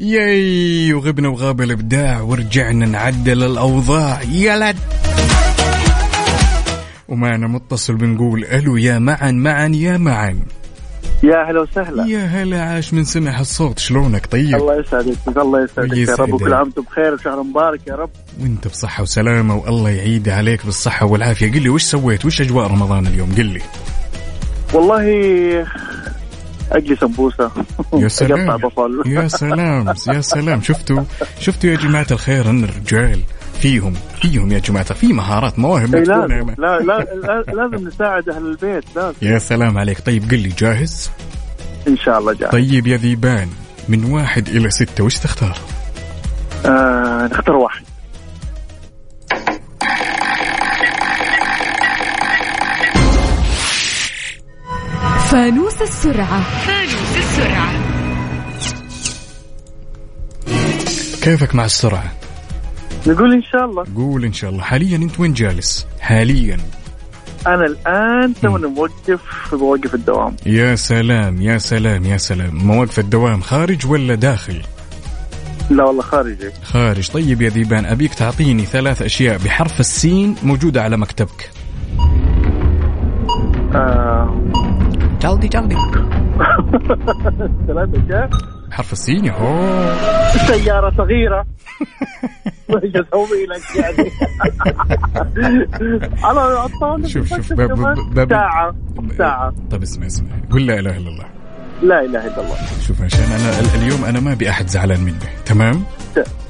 ياي وغبنا وغاب الإبداع ورجعنا نعدل الأوضاع. يلد ومعنا متصل بنقول ألو يا معن معن يا معن يا هلا وسهلا. يا هلا عاش من سمع الصوت شلونك؟ طيب. الله يسعدك الله يسعدك يا. رب. وكل عام وأنتم بخير وشهر مبارك يا رب. وأنت بصحة وسلامة والله يعيد عليك بالصحة والعافية. قل لي وش سويت؟ وش أجواء رمضان اليوم؟ قل لي. والله اجلي سمبوسه يا *laughs* سلام. بصل يا سلام يا سلام. شفتوا شفتوا يا جماعة الخير أن الرجال. فيهم فيهم يا جماعة في مهارات مواهب لا لا *laughs* لا- لازم نساعد أهل البيت لازم. يا سلام عليك. طيب قل لي جاهز؟ إن شاء الله جاي طيب يا ذيبان من واحد إلى ستة وش تختار؟ آه نختار واحد. فانوس السرعة فانوس السرعة. كيفك مع السرعة؟ نقول إن شاء الله. قول إن شاء الله. حاليا أنت وين جالس؟ حاليا. أنا الآن توني موقف بوقف الدوام. يا سلام يا سلام يا سلام. مواقف الدوام خارج ولا داخل؟ لا والله خارجي. خارج. طيب يا ذيبان أبيك تعطيني ثلاث أشياء بحرف السين موجودة على مكتبك. آه. جلدي جلدي. *laughs* ثلاثة أشياء؟ حرف السين يا هو. سيارة صغيرة. *laughs* وش أسوي لك يعني. *laughs* عطاني شوف شوف باب. باب ساعة ساعة. طب اسمع اسمع. قول لا إله إلا الله. لا إله إلا الله. شوف عشان ال- اليوم أنا ما أبي أحد زعلان مني. تمام؟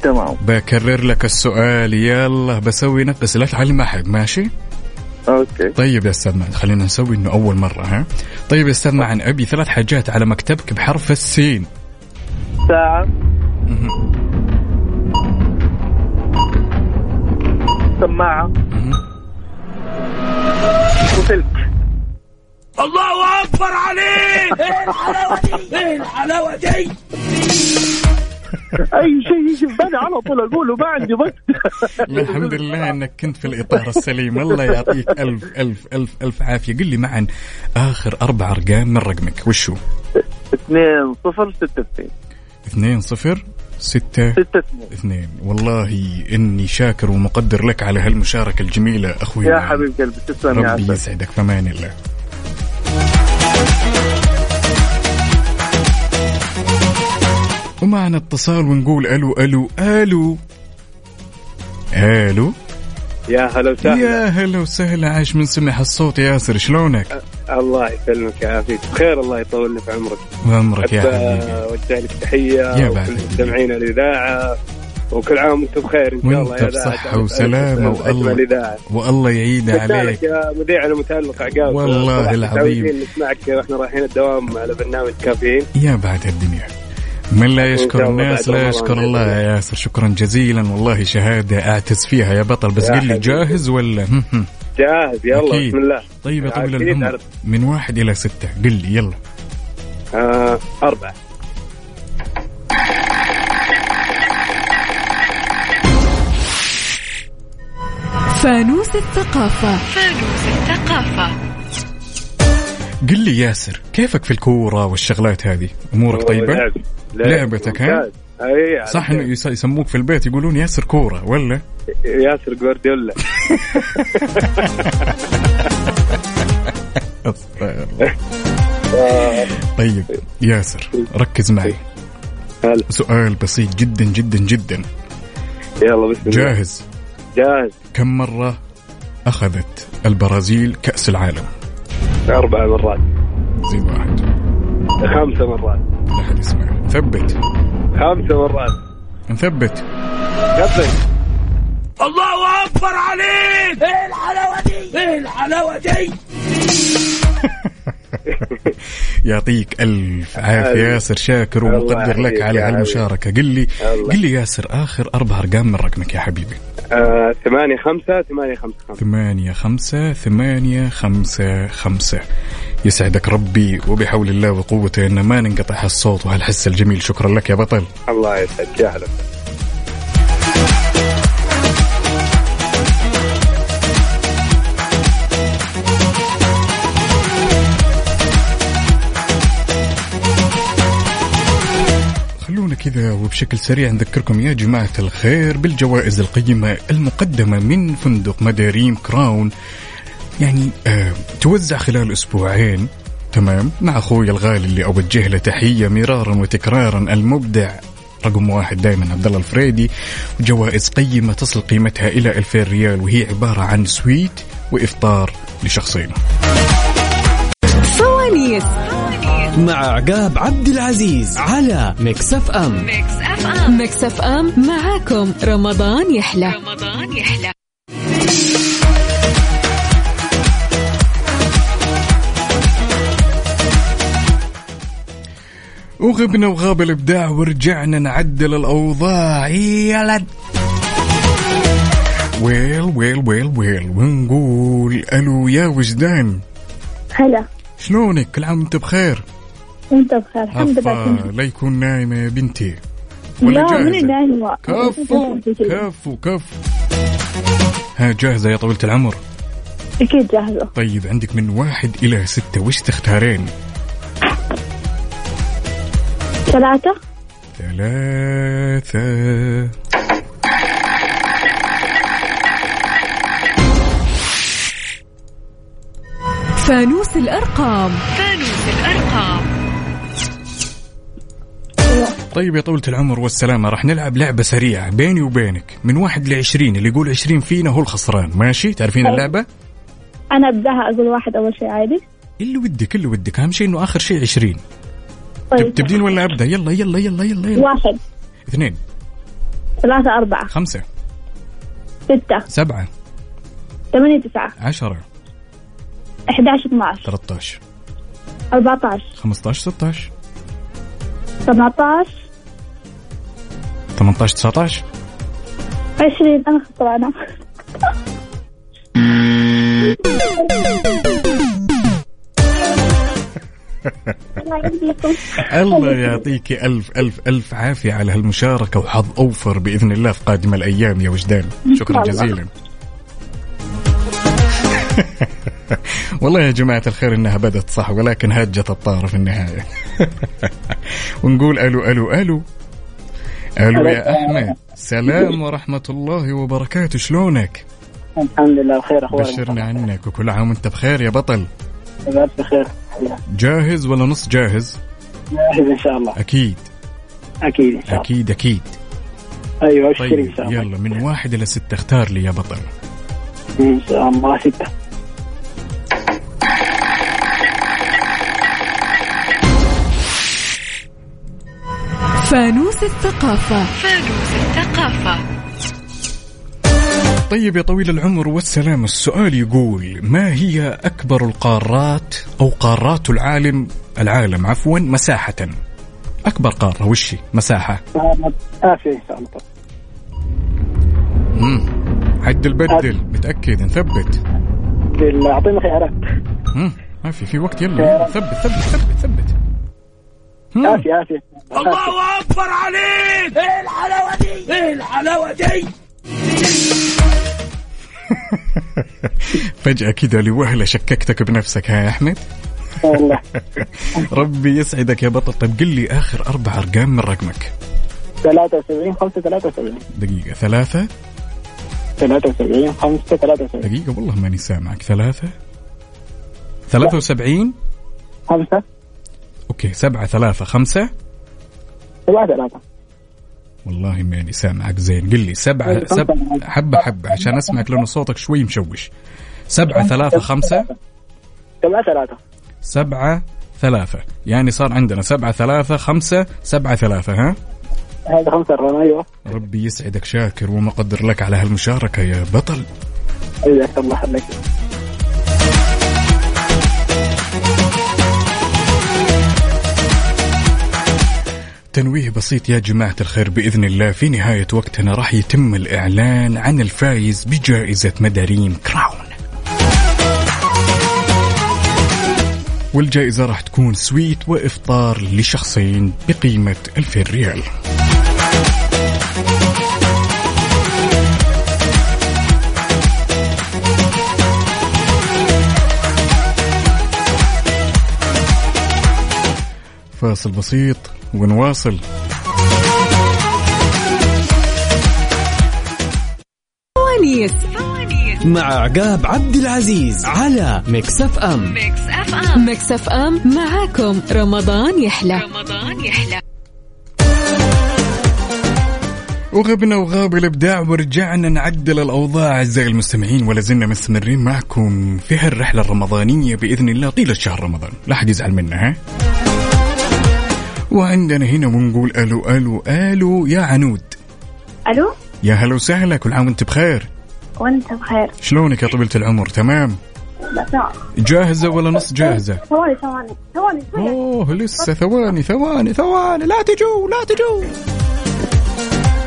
تمام. بكرر لك السؤال. يلا بسوي نقص. لا تعلم أحد ماشي؟ أوكي. طيب يا أستاذ معن خلينا نسوي إنه أول مرة ها؟ طيب يا أستاذ معن أبي ثلاث حاجات على مكتبك بحرف السين. ساعة. سماعة. وسلك الله أكبر عليك! إيه الحلاوة دي؟ إيه الحلاوة دي؟ أي شيء يجي في بالي على طول أقوله ما عندي وقت الحمد لله إنك كنت في الإطار السليم. الله يعطيك ألف ألف ألف ألف عافية. قل لي معا آخر أربع أرقام من رقمك وشو؟ اثنين صفر ستة اثنين. اثنين صفر ستة ستة اثنين. اثنين والله إني شاكر ومقدر لك على هالمشاركة الجميلة أخوي. يا. حبيب قلبي تسلم يا ربي يسعدك فمان الله. ومعنا اتصال ونقول ألو ألو ألو. ألو. يا هلا وسهلا. يا هلا وسهلا عاش من سمع الصوت يا ياسر شلونك؟ الله يسلمك ويعافيك بخير الله يطول لي في عمرك. وعمرك يا حبيبي. اوجه لك تحيه يا وكل. مستمعين الإذاعة. وكل عام وأنتم بخير إن شاء الله. وانت يا. بصحة وسلامة والله. والله يعيد عليك. يا مذيع المتألق عقاب. والله العظيم. نسمعك وإحنا رايحين الدوام على برنامج كافيين. يا بعد الدنيا. من لا يشكر الناس لا يشكر الله. يا ياسر. شكرا جزيلا. والله شهادة أعتز فيها يا بطل. بس قل لي. جاهز ولا. جاهز يلا أكيد. بسم الله طيب يا طويل العمر. من واحد إلى ستة قل لي يلا آه أربعة فانوس الثقافة قل لي ياسر كيفك في الكورة والشغلات هذه أمورك طيبة لعب. لعب. لعبتك، ها؟ اي صح إنه يس- يسموك في البيت يقولون ياسر كورة ولا؟ ياسر جوارديولا. *laughs* طيب ياسر ركز معي. سؤال بسيط جدا جدا جدا. يلا بسم الله. جاهز؟ جاهز. كم مرة أخذت البرازيل كأس العالم؟ أربع مرات. زي واحد. خمسة مرات. لا أحد يسمع. ثبت. خمسة مرات. نثبت. كفي الله أكبر عليك. إيه الحلاوة دي؟ إيه الحلاوة دي؟ *laughs* *laughs* يعطيك ألف عافية الله. ياسر شاكر ومقدر لك على يا هالمشاركة. قل لي. قل لي ياسر آخر أربع أرقام من رقمك يا حبيبي. آه، ثمانية خمسة ثمانية خمسة خمسة. ثمانية خمسة ثمانية خمسة خمسة. يسعدك ربي وبحول الله وقوته إن ما ننقطع هالصوت وهالحس الجميل. شكرا لك يا بطل. الله يسعدك يا هلا كذا وبشكل سريع نذكركم يا جماعة الخير بالجوائز القيمة المقدمة من فندق مداريم Crown. يعني آه توزع خلال أسبوعين. تمام؟ مع أخوي الغالي اللي أوجه له تحية مرارا وتكرارا المبدع رقم واحد دائما عبد الله الفريدي. وجوائز قيمة تصل قيمتها إلى 2000 ريال وهي عبارة عن suite وإفطار لشخصين فوانيس مع عقاب عبد العزيز على Mix FM Mix FM معاكم. رمضان يحلى. رمضان يحلى. وغبنا وغاب الإبداع ورجعنا نعدل الأوضاع. يلا well well well well. ونقول ألو يا وجدان. هلا. شلونك؟ كل عام وأنت بخير؟ وأنت بخير. الحمد لله. لا يكون نايمه يا بنتي. ولا لا من جاهزة؟ نايمة كفو كفو كفو. ها جاهزة يا طويلة العمر؟ أكيد جاهزة. طيب عندك من واحد إلى ستة وش تختارين؟ ثلاثة. ثلاثة. فانوس الأرقام. طيب يا طولة العمر والسلامة راح نلعب لعبة سريعة بيني وبينك. من واحد لعشرين اللي يقول عشرين فينا هو الخسران. ماشي؟ تعرفين طيب. اللعبة؟ أنا أبداها أقول واحد أول شيء عادي. اللي ودك اللي ودك. أهم شيء إنه آخر شيء عشرين. طيب. تبدين ولا أبدأ؟ يلا يلا يلا يلا, يلا. واحد. اثنين. ثلاثة أربعة. خمسة. ستة. سبعة. ثمانية تسعة. عشرة. 11 12 ثلاثة عشر 14 خمسة عشر ستة عشر 17 ثمانية عشر تسعة عشر 20 أنا. خسرانة الله يعطيك ألف ألف ألف عافية على هالمشاركة وحظ أوفر بإذن الله في قادم الأيام يا وجدان. شكرا. جزيلا. *laughs* والله يا جماعة الخير إنها بدت صح ولكن هجت الطارة في النهاية. *laughs* ونقول ألو ألو ألو. ألو يا أحمد. سلام ورحمة الله وبركاته. شلونك؟ الحمد لله بخير. أخبارك؟ بشرنا عنك وكل عام وأنت بخير يا بطل. بخير جاهز ولا نص جاهز؟ جاهز إن شاء الله. أكيد. أكيد إن شاء الله. أكيد أكيد. أيوه ابشري طيب إن شاء الله. يلا من واحد إلى ستة اختار لي يا بطل. إن شاء الله ستة. فانوس الثقافة. طيب يا طويل العمر والسلام السؤال يقول ما هي أكبر القارات أو قارات العالم العالم عفوا مساحة؟ أكبر قارة وشي مساحة. آسيا إن شاء الله. مم. عدل بدل متأكد نثبت. ودي اعطينا خيارات. ما في في وقت يلا ثبت ثبت ثبت ثبت. الله أكبر عليك! إيه الحلاوة دي؟ إيه الحلاوة دي؟ *laughs* فجأة كذا لوهلة شككتك بنفسك ها يا أحمد؟ والله. *laughs* ربي يسعدك يا بطل. طيب قل لي آخر أربع أرقام من رقمك. 73 5 73 دقيقة ثلاثة؟ 73 5 73 دقيقة والله ماني سامعك. ثلاثة؟ ثلاثة وسبعين؟ 5 okay سبعة ثلاثة خمسة؟ 7 3 والله ماني سامعك زين. قل لي سبعة سب... حبة حبة عشان أسمعك لأنه صوتك شوي مشوش. سبعة ثلاثة خمسة؟ 7 3 سبعة ثلاثة. يعني صار عندنا سبعة ثلاثة خمسة سبعة ثلاثة ها؟ هذا 5 رقم أيوه. ربي يسعدك شاكر ومقدر لك على هالمشاركة يا بطل. الله يخليك تنويه بسيط يا جماعة الخير بإذن الله. في نهاية وقتنا راح يتم الإعلان عن الفايز بجائزة مداريم Crown. والجائزة راح تكون suite وإفطار لشخصين بقيمة 2000 ريال. فاصل بسيط. ونواصل. فوانيس. مع عقاب عبد العزيز على Mix FM Mix FM Mix FM معاكم رمضان يحلى. رمضان يحلى وغبنا وغاب الإبداع ورجعنا نعدل الأوضاع. أعزائي المستمعين ولا زلنا مستمرين معكم في هالرحلة الرمضانية بإذن الله طيلة شهر رمضان. لا حد يزعل منا ها؟ وعندنا هنا ونقول ألو ألو ألو يا عنود. ألو؟ يا هلا وسهلا كل عام وأنت بخير؟ وأنت بخير. شلونك يا طويلة العمر؟ تمام؟ لا جاهزة ولا نص جاهزة؟ ثواني ثواني ثواني أوه لسه ثواني ثواني ثواني لا تجوا لا تجوا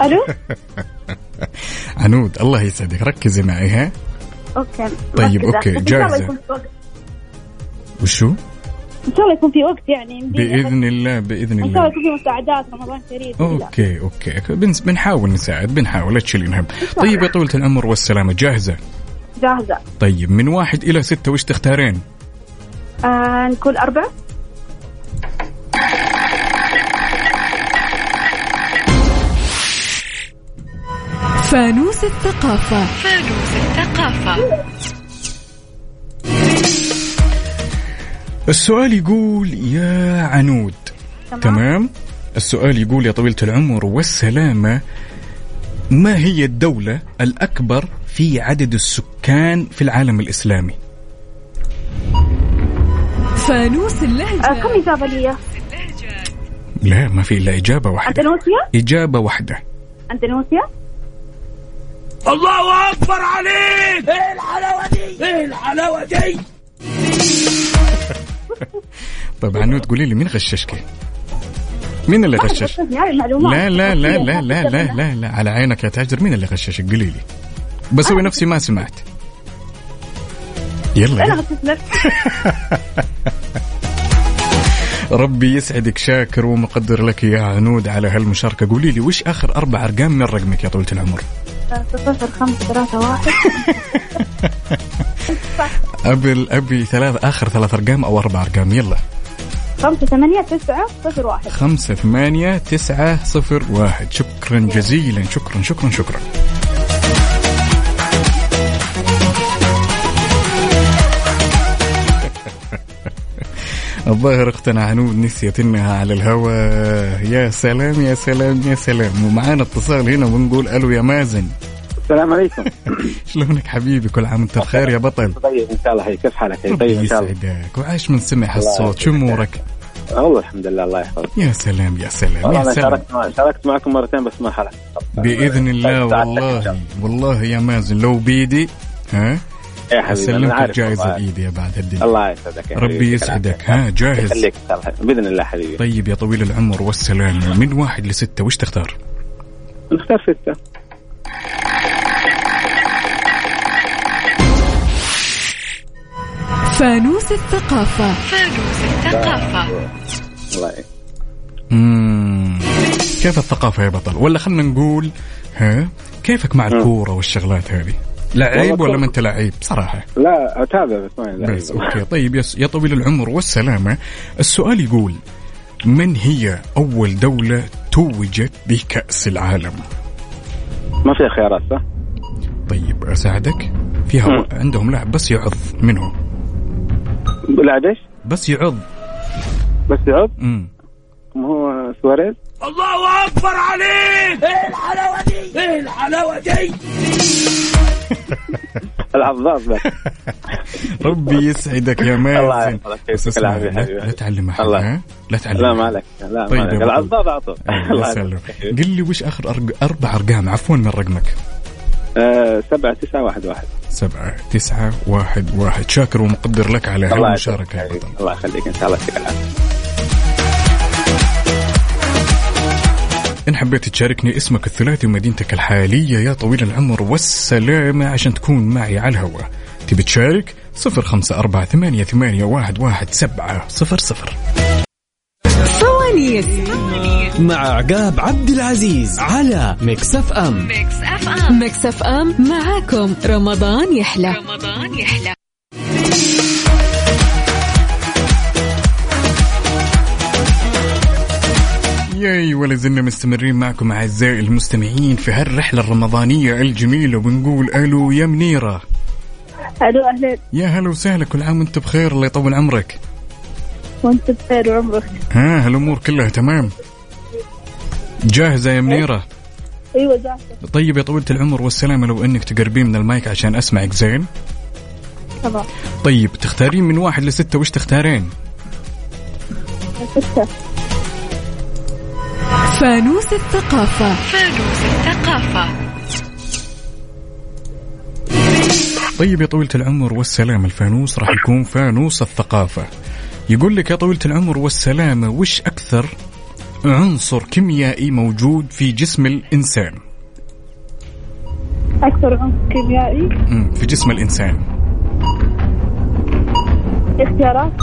ألو؟ *laughs* عنود الله يسعدك ركزي معي ها؟ أوكي. طيب، الله جاهزة. وشو؟ إن شاء الله يكون في وقت يعني يمدينا بس- بإذن الله بإذن إن شاء الله. الله يكون في مساعدات رمضان كريم لا. okay okay. بنس- بنحاول نساعد بنحاول لا تشيلين هم طيب يا طويلة العمر والسلامة. جاهزة؟ جاهزة. طيب من واحد إلى ستة وش تختارين؟ آه نقول أربعة. فانوس الثقافة. فانوس الثقافة. السؤال يقول يا عنود. تمام. تمام؟ السؤال يقول يا طويلة العمر والسلامة ما هي الدولة الأكبر في عدد السكان في العالم الإسلامي؟ فانوس آه اللهجة كم إجابة لي؟ لا ما في إلا إجابة واحدة. أندونيسيا؟ إجابة واحدة. أندونيسيا؟ الله أكبر عليك! إيه الحلاوة دي؟ إيه الحلاوة دي؟ *laughs* طيب عنود قولي لي مين غششك؟ مين اللي غشش؟ يعني لا لا لا لا لا لا لا لا على عينك يا تاجر. مين اللي غششك؟ قولي لي. بسوي نفسي ما سمعت. يلا. غششت نفسي. *laughs* ربي يسعدك شاكر ومقدر لك يا عنود على هالمشاركة. قولي لي وش آخر أربع أرقام من رقمك يا طولة العمر؟ 13 5 3 1 أبي أبي ثلاث آخر ثلاث أرقام أو أربع أرقام. يلا. 5 8 9 0 1 5 8 9 0 1 شكرا جزيلا. شكرا شكرا شكرا. الظاهر اختنا عنود نسيت إنها على الهواء يا سلام يا سلام يا سلام. ومعانا اتصال هنا ونقول ألو يا مازن. السلام عليكم. *laughs* شلونك حبيبي؟ كل عام وانت بخير يا بطل. طيب إن شاء الله هي كيف حالك؟ طيب إن شاء الله. يسعدك. وعاش من سمع هالصوت. شو أمورك؟ والله الحمد لله الله يحفظك. يا سلام يا سلام يا سلام. شاركت مع- شاركت معكم مرتين بس ما حلقت. بإذن الله شاء والله الله. والله يا مازن. لو بيدي ها؟ يا حبيبي أسلمك أنا عارف والله. بايدي يا بعد هالدنيا الله يسعدك يا ربي حبيبي. يسعدك. ها جاهز. الله. بإذن الله حبيبي. طيب يا طويل العمر والسلامة من واحد لستة وش تختار؟ نختار ستة. فانوس الثقافة. فانوس الثقافة. كيف الثقافة يا بطل؟ ولا خلنا نقول ها كيفك مع الكورة والشغلات هذه؟ لعيب ولا ما انت لعيب؟ صراحة. لا أتابع بس ما بس okay. طيب yes يا طويل العمر والسلامة. السؤال يقول من هي أول دولة توجت بكأس العالم؟ ما فيها خيارات صح؟ طيب أساعدك. فيها و... عندهم لاعب بس يعض. منهم لاعب إيش؟ بس يعض. بس يعض؟ امم ما هو سواريز؟ الله أكبر عليك! إيه الحلاوة دي؟ إيه الحلاوة دي؟ *laughs* العضاض بس ربي يسعدك يا الله مازن اسمع العافية لا, لا تعلم أحد الله. لا تعلم. لا أحد. ما عليك. لا طيب ما يا عليك. بطل. العضاض اعطوا الله يسلمك. قل لي وش آخر أرق... أربع أرقام عفوا من رقمك؟ آه، سبعة تسعة واحد واحد. سبعة تسعة واحد واحد. شاكر ومقدر لك على الله هالمشاركة يسعدك الله يخليك إن شاء الله. يعطيك العافية إن حبيت تشاركني اسمك الثلاثي ومدينتك الحالية يا طويل العمر والسلامة عشان تكون معي على الهواء تبي تشارك؟ صفر خمسة أربعة ثمانية, ثمانية واحد, واحد سبعة صفر صفر. فوانيس مع عقاب عبد العزيز على Mix F M. Mix FM. Mix F M. معاكم. رمضان يحلى. رمضان يحلى. ياي ولا زلنا مستمرين معكم أعزائي المستمعين في هالرحلة الرمضانية الجميلة ونقول ألو يا منيرة. ألو اهلين يا هلا وسهلا كل عام وأنت بخير الله يطول عمرك. وأنت بخير وعمرك. ها هالأمور كلها تمام؟ جاهزة يا منيرة؟ أيوه جاهزة. طيب يا طويلة العمر والسلامة لو أنك تقربين من المايك عشان اسمعك زين تمام. طيب تختارين من واحد لستة وش تختارين؟ ستة. فانوس الثقافة. فانوس الثقافة. طيب يا طويلة العمر والسلامة الفانوس راح يكون فانوس الثقافة. يقول لك يا طويلة العمر والسلامة وش أكثر عنصر كيميائي موجود في جسم الإنسان؟ أكثر عنصر كيميائي؟ في جسم الإنسان. اختيارات؟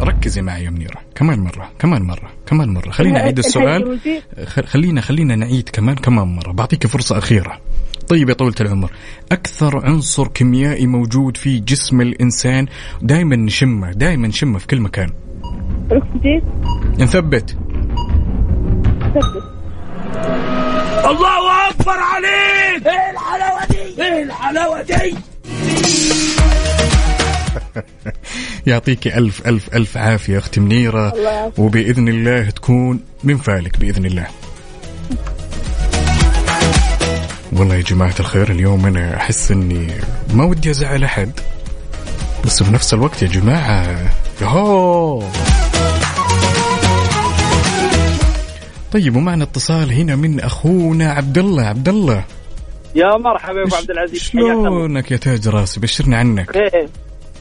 ركزي معي يا منيرة. كمان مرة كمان مرة كمان مرة. خلينا نعيد *laughs* السؤال. *laughs* خلينا خلينا نعيد كمان كمان مرة. بعطيك فرصة أخيرة. طيب يا طويلة العمر أكثر عنصر كيميائي موجود في جسم الإنسان دائما نشمه دائما نشمه في كل مكان؟ الاكسجين نثبت. ثبت الله أكبر عليك! إيه الحلاوة دي؟ إيه الحلاوة دي؟ *laughs* يعطيك ألف ألف ألف عافية أختي منيرة. الله يعافيك. وبإذن الله تكون من فالك بإذن الله. والله يا جماعة الخير اليوم أنا أحس أني ما ودي أزعل أحد. بس في نفس الوقت يا جماعة يهو طيب ومعنا اتصال هنا من أخونا عبد الله عبد الله يا مرحبا يا ابو عبد العزيز شلونك يا تاج راسي؟ بشرنا عنك.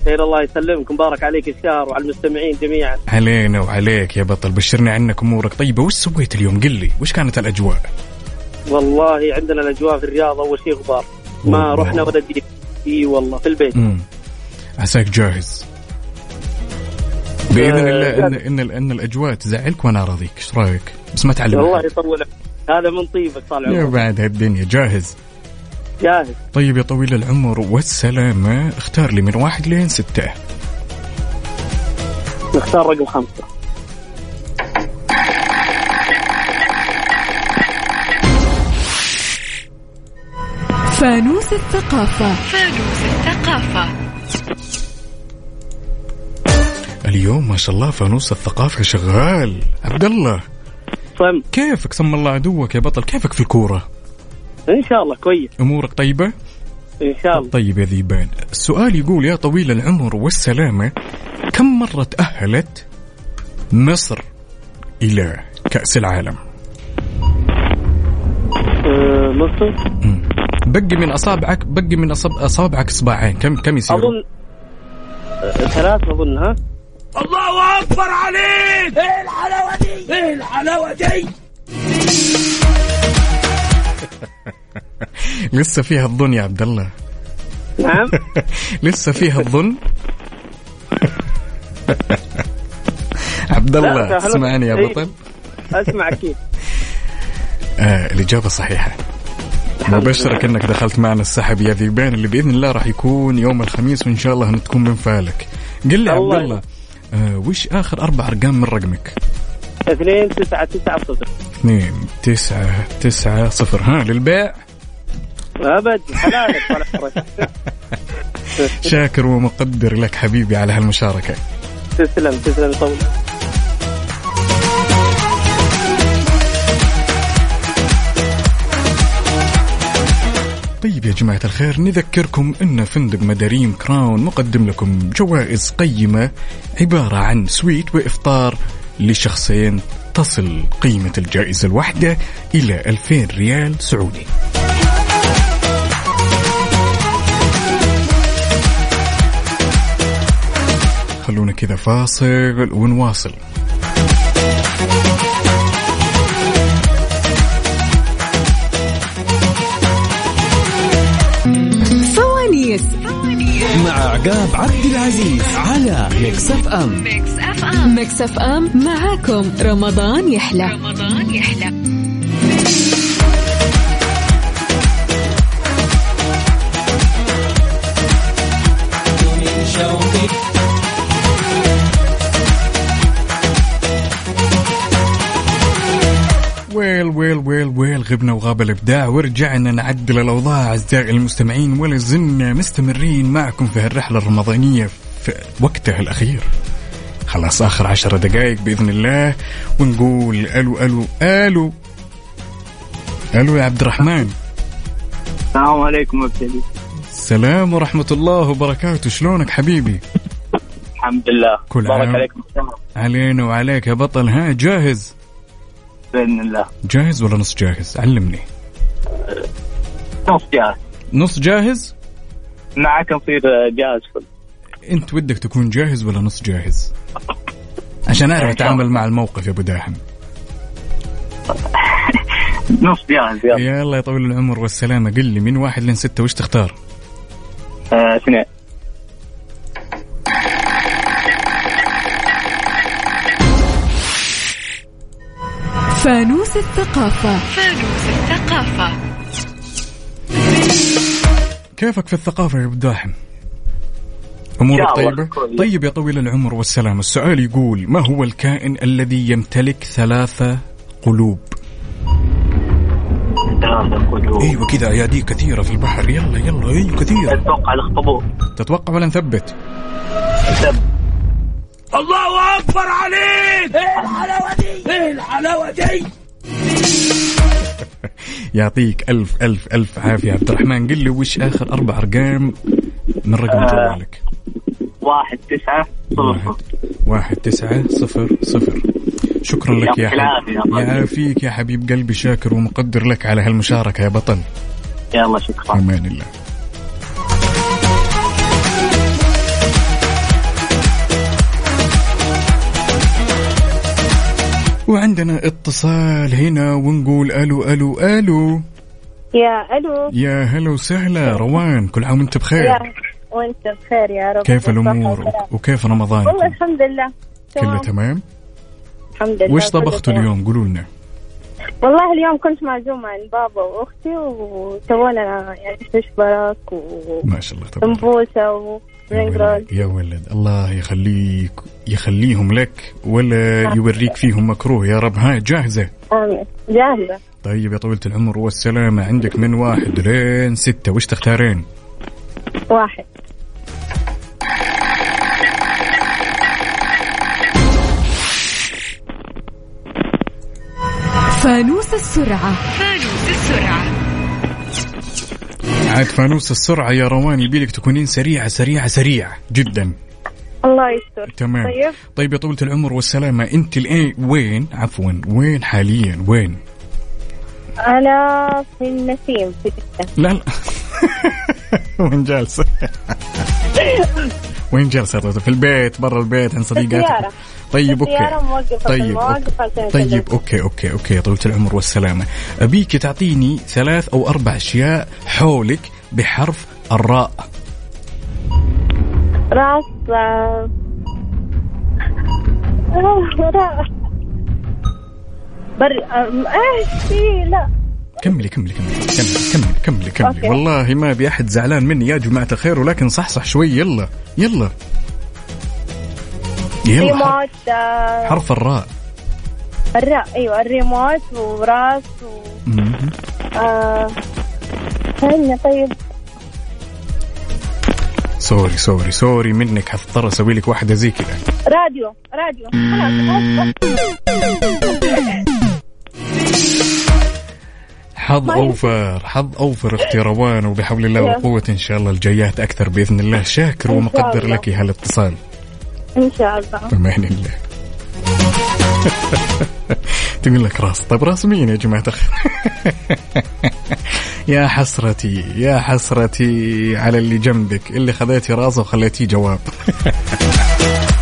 خير الله يسلمك. مبارك عليك الشهر وعلى المستمعين جميعا. علينا وعليك يا بطل. بشرنا عنك أمورك. طيبة وش سويت اليوم؟ قل لي وش كانت الأجواء؟ والله عندنا الأجواء في الرياض أول شيء غبار. ما والله. رحنا ولا جيت إي والله في البيت. عساك جاهز. بإذن آه، الله إن إن إن الأجواء تزعلك وأنا راضيك إيش رأيك؟ بس ما تعلم الله أحد. يطول. هذا من طيبك طال يا عمرك بعد هالدنيا. جاهز. جاهز. طيب يا طويل العمر والسلامة. اختار لي من واحد لين ستة. نختار رقم خمسة. فانوس الثقافة. فانوس الثقافة. اليوم ما شاء الله فانوس الثقافة شغال. عبد الله. صم كيفك؟ سم الله عدوك يا بطل. كيفك في الكورة؟ إن شاء الله كويس. أمورك طيبة؟ إن شاء الله. طيب يا ذيبان. السؤال يقول يا طويل العمر والسلامة كم مرة تأهلت مصر إلى كأس العالم؟ آه، مصر؟ بقي من أصابعك بقي من أصاب أصابعك إصبعين. كم كم يصيروا اظن آه، ثلاث أظن ها؟ الله أكبر عليك! إيه الحلاوة دي؟ إيه الحلاوة دي؟ *laughs* لسه فيها الظن يا عبد الله نعم *laughs* لسه فيها الظن *laughs* عبد الله. تسمعني يا إيه. بطل أسمع أكيد آه الإجابة صحيحة مبشرك أنك دخلت معنا السحب يا ذيبان اللي بإذن الله راح يكون يوم الخميس وإن شاء الله تكون من فالك. قل لي عبد الله الله آه وش آخر أربع أرقام من رقمك؟ اثنين تسعة تسعة صفر. 2 9 9 0 ها للبيع. أبد حلالك *laughs* شاكر ومقدر لك حبيبي على هالمشاركة. تسلم تسلم طول. طيب يا جماعة الخير نذكركم أن فندق مداريم كراون مقدم لكم جوائز قيمة عبارة عن سويت وإفطار لشخصين تصل قيمة الجائزة الواحدة إلى 2000 ريال سعودي. خلونا كذا فاصل ونواصل. فوانيس. مع عقاب عبد العزيز على Mix FM. Mix F M معاكم. رمضان يحلى. رمضان يحلى. ويل ويل ويل ويل غبنا وغاب الإبداع. ورجعنا نعدل الأوضاع. أعزائي المستمعين ولا زلنا مستمرين معكم في هالرحلة الرمضانية في وقتها الأخير. خلاص آخر عشر دقائق بإذن الله ونقول ألو ألو ألو. ألو يا عبد الرحمن. السلام عليكم ابتدي السلام ورحمة الله وبركاته. شلونك حبيبي؟ الحمد لله. كل بارك عام. عليكم. علينا وعليك يا بطل. ها جاهز؟ بإذن الله. جاهز ولا نص جاهز؟ علمني. نص جاهز. نص جاهز؟ معك نصير جاهز. فل انت ودك تكون جاهز ولا نص جاهز؟ عشان اعرف أتعامل مع الموقف يا أبو داحم. *laughs* نص جاهز يلا. يلا يا طويل العمر والسلامة. قل لي من واحد لين ستة وش تختار؟ آه، اثنين. فانوس الثقافة. كيفك في الثقافة يا أبو داحم؟ امورك طيبه. طيب يا طويل العمر والسلامه السؤال يقول ما هو الكائن الذي يمتلك ثلاثة قلوب؟ ثلاثة قلوب. أيوه كذا ايادي كثيرة في البحر. يلا يلا أيوه كثير أتوقع الاخطبوط. تتوقع ولا نثبت. الله أكبر عليك! إيه الحلاوة دي؟ إيه الحلاوة دي؟ *laughs* يعطيك ألف ألف ألف عافية. عبد الرحمن قل لي وش آخر أربع أرقام من رقم آه. جوالك؟ واحد تسعة صفر. واحد واحد تسعة صفر صفر. شكرا لك يا يعطيك العافية يا حبيبي طيب. يعافيك يا حبيب قلبي شاكر ومقدر لك على هالمشاركة يا بطل. يلا شكرا. أمان الله. وعندنا اتصال هنا ونقول ألو ألو ألو. يا ألو. يا هلا وسهلا روان كل عام وأنت بخير. يا وأنت بخير يا رب. كيف الأمور. وكيف رمضان والله الحمد لله. كله تمام. الحمد لله وش طبختوا. اليوم؟ قولوا لنا. والله اليوم كنت معزومة عند بابا وأختي وسوينا يعني فيش برك ما شاء الله تبارك. رول ولد, يا ولد الله يخليك يخليهم لك ولا يوريك فيهم مكروه. يا رب ها جاهزة. آمين. جاهزة. طيب يا طويلة العمر والسلامة. عندك من واحد لين ستة. وش تختارين؟ واحد. فانوس السرعة. عاد فانوس السرعة يا روان يبيلك تكونين سريعة سريعة سريعة جدا. الله يستر. تمام. طيب. طيب يا طويلة العمر والسلامة أنت الآن وين؟ عفوا وين حاليا؟ وين؟ أنا في النسيم في جدة لا لا. *laughs* وين جالسة؟ *laughs* وين طويلة؟ في البيت برا البيت عند صديقاتك. طيب السيارة okay طيب okay. طيب. okay okay okay يا طويلة العمر والسلامة أبيك تعطيني ثلاث أو أربع أشياء حولك بحرف الراء راس آه، آه، راس بر آه، إيش في لا كملي كملي كملي كملي كملي كملي. كملي. والله ما أبي أحد زعلان مني. يا جماعة الخير ولكن صحصح شوي. يلا يلا. يلا حرف- ريموت آه، حرف الراء. الراء أيوه الريموت وراس و. آه، طيب. sorry sorry sorry منك. حضطر أسوي لك واحدة زي كذا. راديو راديو. خلاص *laughs* حظ أوفر حظ أوفر أختي روان وبحول الله يلا. وقوته إن شاء الله الجايات أكثر بإذن الله. شاكر ومقدر. لك هالاتصال. إن شاء الله. بأمان الله. *laughs* تقول لك راس. طيب راس مين يا جماعة *laughs* يا حسرتي يا حسرتي على اللي جنبك. اللي خذيتي راسه وخليتيه جواب. *laughs*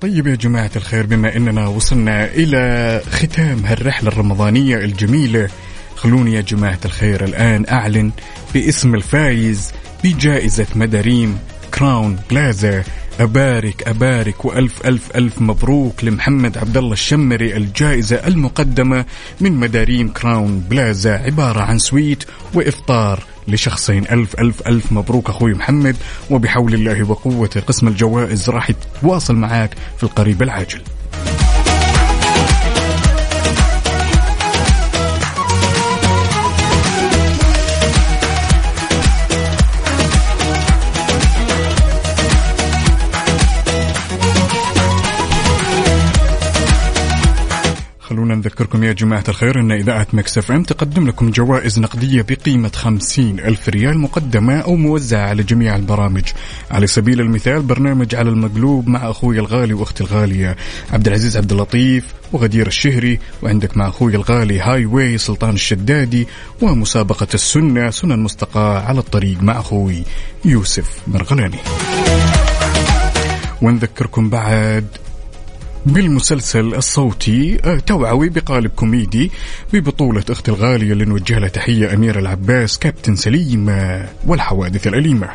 طيب يا جماعة الخير بما أننا وصلنا إلى ختام هالرحلة الرمضانية الجميلة خلوني يا جماعة الخير الآن أعلن باسم الفايز بجائزة مداريم Crowne Plaza. أبارك أبارك وألف ألف ألف مبروك لمحمد عبد الله الشمري الجائزة المقدمة من مداريم Crowne Plaza. عبارة عن suite وإفطار لشخصين. ألف ألف ألف مبروك أخوي محمد وبحول الله وقوته قسم الجوائز راح يتواصل معاك في القريب العاجل. نذكركم يا جماعة الخير أن إذاعة Mix FM تقدم لكم جوائز نقدية بقيمة خمسين ألف ريال مقدمة أو موزعة على جميع البرامج. على سبيل المثال برنامج على المقلوب مع أخوي الغالي وأختي الغالية عبد العزيز عبد اللطيف وغدير الشهري وعندك مع أخوي الغالي Highway سلطان الشدادي ومسابقة السنة سنن مستقاة على الطريق مع أخوي يوسف مرغلاني. ونذكركم بعد بالمسلسل الصوتي آه، توعوي بقالب كوميدي ببطولة أختي الغالية اللي نوجه لها تحية أمير العباس كابتن سليم آه، والحوادث الأليمة.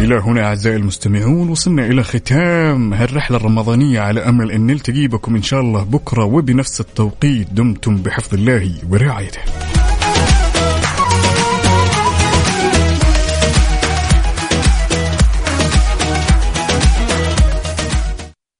إلى هنا أعزائي المستمعون وصلنا إلى ختام هالرحلة الرمضانية على أمل أن نلتقي بكم إن شاء الله بكرة وبنفس التوقيت دمتم بحفظ الله ورعايته.